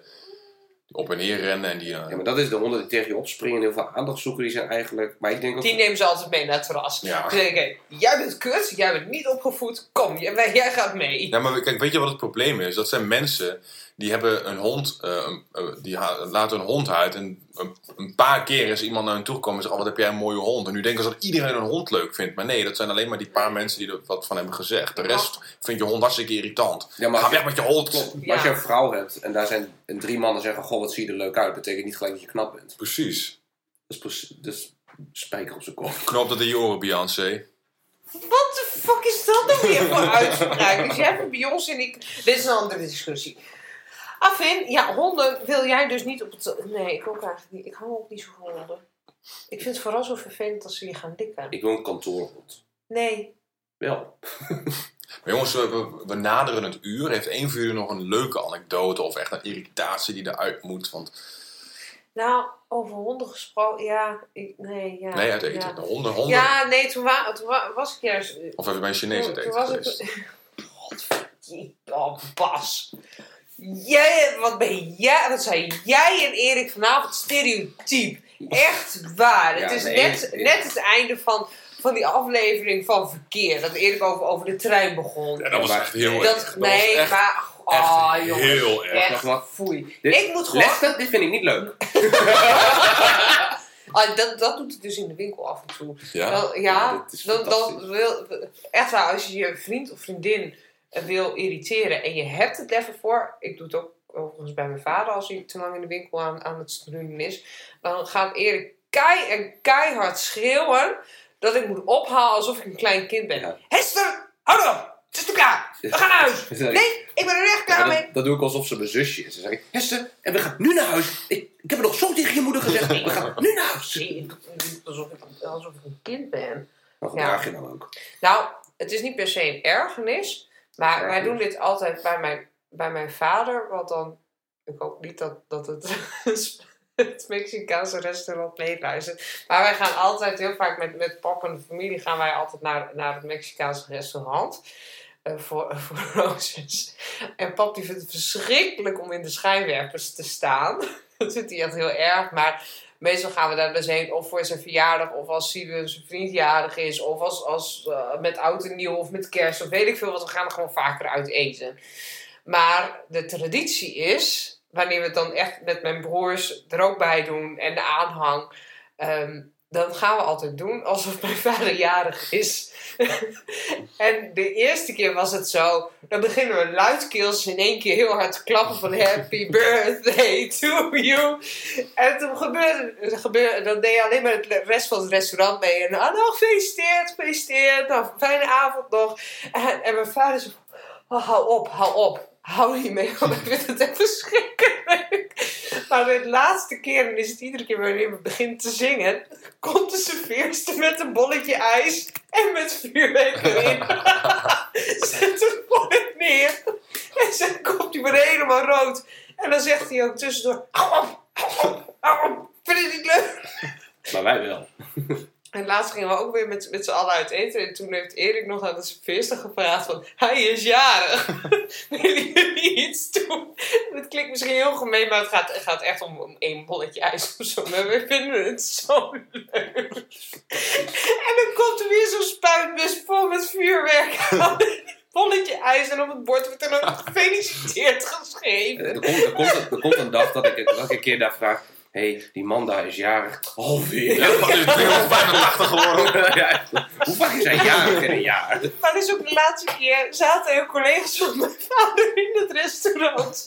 die op en neer rennen en die... eh, Ja, maar dat is de honden die tegen je opspringen en heel veel aandacht zoeken. Die zijn eigenlijk... Maar ik denk ook... Die nemen ze altijd mee naar het terras. Ja. Ze zeggen, jij bent kut, jij bent niet opgevoed, kom, jij, wij- jij gaat mee. Ja, maar kijk, weet je wat het probleem is? Dat zijn mensen die hebben een hond, eh, een- eh, die laten een hond uit en een, een paar keer is iemand naar hen toe gekomen en zegt, oh wat heb jij een mooie hond. En nu denken ze dat iedereen een hond leuk vindt. Maar nee, dat zijn alleen maar die paar mensen die er wat van hebben gezegd. De rest vindt je hond hartstikke irritant. Ja, maar Ga weg met je hond. Klopt. Maar als je een vrouw hebt en daar zijn en drie mannen zeggen: Goh, wat zie je er leuk uit, betekent niet gelijk dat je knap bent. Precies. Dat is, precies- dat is spijker op zijn kop. Knop dat in je oren, Beyoncé. Wat de fuck is dat nou weer voor uitspraak? Dus jij hebt Beyoncé en ik... Dit is een andere discussie. Afin, ja, honden wil jij dus niet op het... Nee, ik ook eigenlijk niet. Ik hou ook niet zo van honden. Ik vind het vooral zo vervelend als ze je gaan likken. Ik wil een kantoorhond. Nee. Wel. Maar jongens, we, we, we naderen het uur. Heeft één van jullie nog een leuke anekdote of echt een irritatie die eruit moet? Want Nou, over honden gesproken, ja, ik, nee, ja. nee, uit eten. Ja, De honden, honden. ja nee, toen, wa- toen wa- was ik juist... Of even bij een Chinees uit Toen eten was geweest. ik... Godverdomme, oh, Bas. Jij, wat ben jij, wat zei jij en Erik vanavond stereotyp. Echt waar. Ja, het is nee, net, net het einde van, van die aflevering van Verkeer. Dat Erik over, over de trein begon. Ja, dat was Maar- echt heel Dat- erg. Dat nee, was echt, maar... Oh, echt jongens. heel erg. Echt, Wacht, foei. Dit- Ik moet gewoon... Lester, dit vind ik niet leuk. Ah, dat, dat doet het dus in de winkel af en toe. Ja? Dan, ja, Ja, dan, dan wil, echt waar, als je je vriend of vriendin wil irriteren en je hebt het even voor, ik doe het ook overigens bij mijn vader als hij te lang in de winkel aan, aan het struinen is, dan gaat Erik kei en keihard schreeuwen dat ik moet ophalen alsof ik een klein kind ben. Ja. Hester, hou op! Het is nu klaar! We gaan naar huis! Nee, ik ben er echt klaar Ja, mee! dat, dat doe ik alsof ze mijn zusje is. Dan zeg ik, Hester, en we gaan nu naar huis. Ik, ik heb het nog zo tegen je moeder gezegd. We gaan nu naar huis. Nee, alsof ik, alsof ik een kind ben. Wat Ja. gedraag je dan ook? Nou, het is niet per se een ergernis. Maar wij doen dit altijd bij mijn, bij mijn vader. Want dan, ik hoop niet dat, dat het, het Mexicaanse restaurant meeluistert. Maar wij gaan altijd, heel vaak met, met pap en de familie, gaan wij altijd naar, naar het Mexicaanse restaurant. eh, voor, voor Roses. En pap die vindt het verschrikkelijk om in de schijnwerpers te staan. Dat vindt hij echt heel erg. Maar meestal gaan we daar dus heen of voor zijn verjaardag, of als Siebe zijn vriend jarig is, of als, als eh, met oud en nieuw, of met kerst, of weet ik veel wat. We gaan er gewoon vaker uit eten. Maar de traditie is wanneer we het dan echt met mijn broers er ook bij doen en de aanhang, ehm, dan gaan we altijd doen alsof mijn vader jarig is. en de eerste keer was het zo, dan beginnen we luidkeels in één keer heel hard te klappen van happy birthday to you. En toen gebeurde, gebeurde dan deed je alleen maar de rest van het restaurant mee. En ah, nou, gefeliciteerd, gefeliciteerd, nou, fijne avond nog. En, en mijn vader zei, oh, hou op, hou op. Hou niet mee, want ik vind het echt verschrikkelijk. Maar de laatste keer, dan is het iedere keer wanneer we beginnen te zingen, komt de serveerster met een bolletje ijs en met vuurwerk erin. Zet het bord neer en zijn kop die wordt helemaal rood. En dan zegt hij ook tussendoor, op, hou op, vind je het niet leuk? Maar wij wel. En laatst gingen we ook weer met, met z'n allen uit eten. En toen heeft Erik nog aan de serveerster gevraagd van... Hij is jarig. Willen jullie iets doen? Het klinkt misschien heel gemeen, maar het gaat, het gaat echt om, om één bolletje ijs of zo. Maar we vinden het zo leuk. En dan komt er weer zo'n spuitbus vol met vuurwerk aan. Bolletje ijs en op het bord wordt er ook gefeliciteerd geschreven. Er komt, er, komt, er komt een dag dat ik, dat ik een keer daar vraag... Hé, hey, die man daar is jarig. Alweer. Ja, dat is 385 geworden. Ja, hoe vaak is hij jarig in een jaar? Maar dus ook de laatste keer zaten er collega's van mijn vader in het restaurant.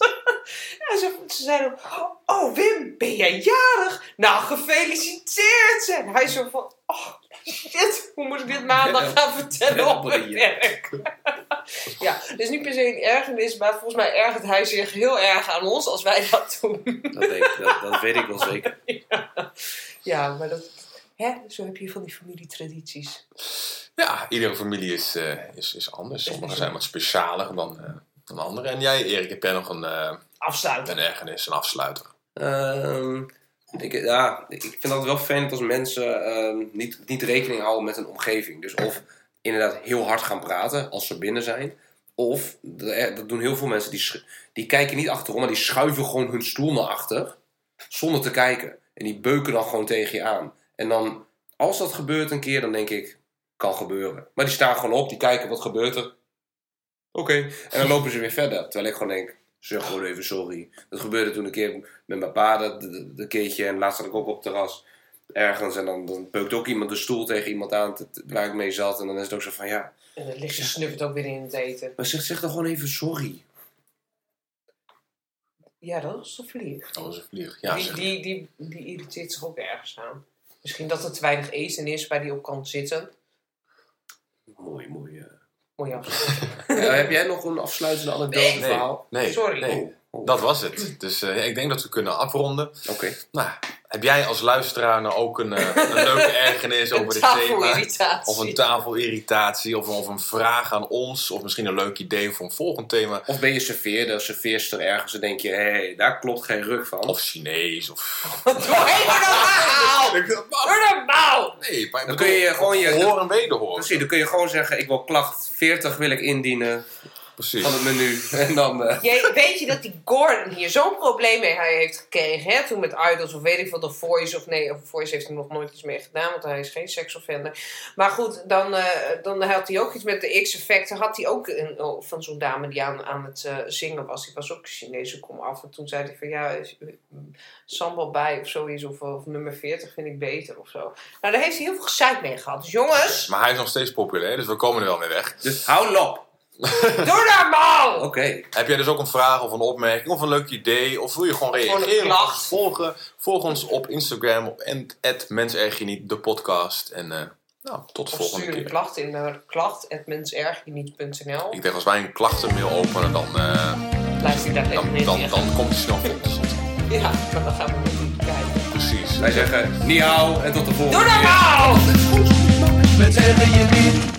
En ze, ze zeiden, oh Wim, ben jij jarig? Nou, gefeliciteerd! En hij zo van, oh shit, hoe moet ik dit maandag gaan vertellen op mijn werk? Ja, het is niet per se een ergernis, maar volgens mij ergert hij zich heel erg aan ons als wij dat doen. Dat weet, dat, dat weet ik wel zeker. Ja, ja maar dat, hè, zo heb je van die familietradities. Ja, iedere familie is, eh, is, is anders. Sommigen zijn wat specialer dan, eh dan anderen. En jij, Erik, heb jij nog een, eh Afsluiten. een ergernis, een afsluiter? Ehm, ik, ja, ik vind het wel fijn als mensen ehm, niet, niet rekening houden met een omgeving. Dus of inderdaad heel hard gaan praten als ze binnen zijn. Of, dat dat doen heel veel mensen, die, die kijken niet achterom, maar die schuiven gewoon hun stoel naar achter. Zonder te kijken. En die beuken dan gewoon tegen je aan. En dan, als dat gebeurt een keer, dan denk ik, kan gebeuren. Maar die staan gewoon op, die kijken wat gebeurt er. Oké. En dan lopen ze weer verder. Terwijl ik gewoon denk, zeg gewoon even sorry. Dat gebeurde toen een keer met mijn pa, dat, dat, dat keertje. En laatst zat ik ook op het terras ergens. En dan, dan beukt ook iemand de stoel tegen iemand aan te- waar ik mee zat. En dan is het ook zo van, ja, En dan ligt ze snuffert ook weer in het eten. maar zeg, zeg dan gewoon even sorry. Ja, dat is een vlieg. Dat was een vlieg. Ja, die, zeg. die, die, die irriteert zich ook ergens aan. Misschien dat er te weinig eten is waar die op kan zitten. Mooi, mooi. Mooi afsluiten. Ja, heb jij nog een afsluitende anekdote Nee, verhaal? nee, Sorry. nee. Oh. Dat was het. Dus eh, ik denk dat we kunnen afronden. Oké. Nou, heb jij als luisteraar nou ook een, eh, een leuke ergernis over dit thema? Of een tafelirritatie, of, of een vraag aan ons, of misschien een leuk idee voor een volgend thema. Of ben je serveerder, serveerster ergens en denk je, hé, hey, daar klopt geen ruk van. Of Chinees, of... Doe even normaal! Nee, maar Dan kun je gewoon je- Hoor en wederhoor. Precies, dan kun je gewoon zeggen, ik wil klacht 40 wil ik indienen Precies. van het menu. En dan, eh, Jij, weet je dat die Gordon hier zo'n probleem mee heeft gekregen? Hè? Toen met Idols of weet ik veel, de Voice of nee, of Voice heeft er nog nooit iets mee gedaan, want hij is geen seksoffender. Maar goed, dan, eh, dan had hij ook iets met de X-effecten. Had hij ook een, oh, van zo'n dame die aan, aan het eh, zingen was. Die was ook Chinees, kom af. En toen zei hij van ja, is- sambal bij of zoiets, of, of nummer 40 vind ik beter of zo. Nou, daar heeft hij heel veel gezeik mee gehad. Dus jongens, Maar hij is nog steeds populair, dus we komen er wel mee weg. dus hou op. Doe normaal! Oké. Heb jij dus ook een vraag of een opmerking of een leuk idee? Of wil je gewoon reageren? volgen, volg ons op Instagram op niet de podcast. En eh, nou, tot de volgende keer. stuur klacht in naar klacht.mensergeniet.nl Ik denk als wij een klachtenmail openen, dan, eh, Luister dan, dan, dan, dan, komt die snel Ja, dan gaan we niet kijken. Precies. Wij zeggen, niet en tot de volgende Doe normaal! Mensen zeggen je niet.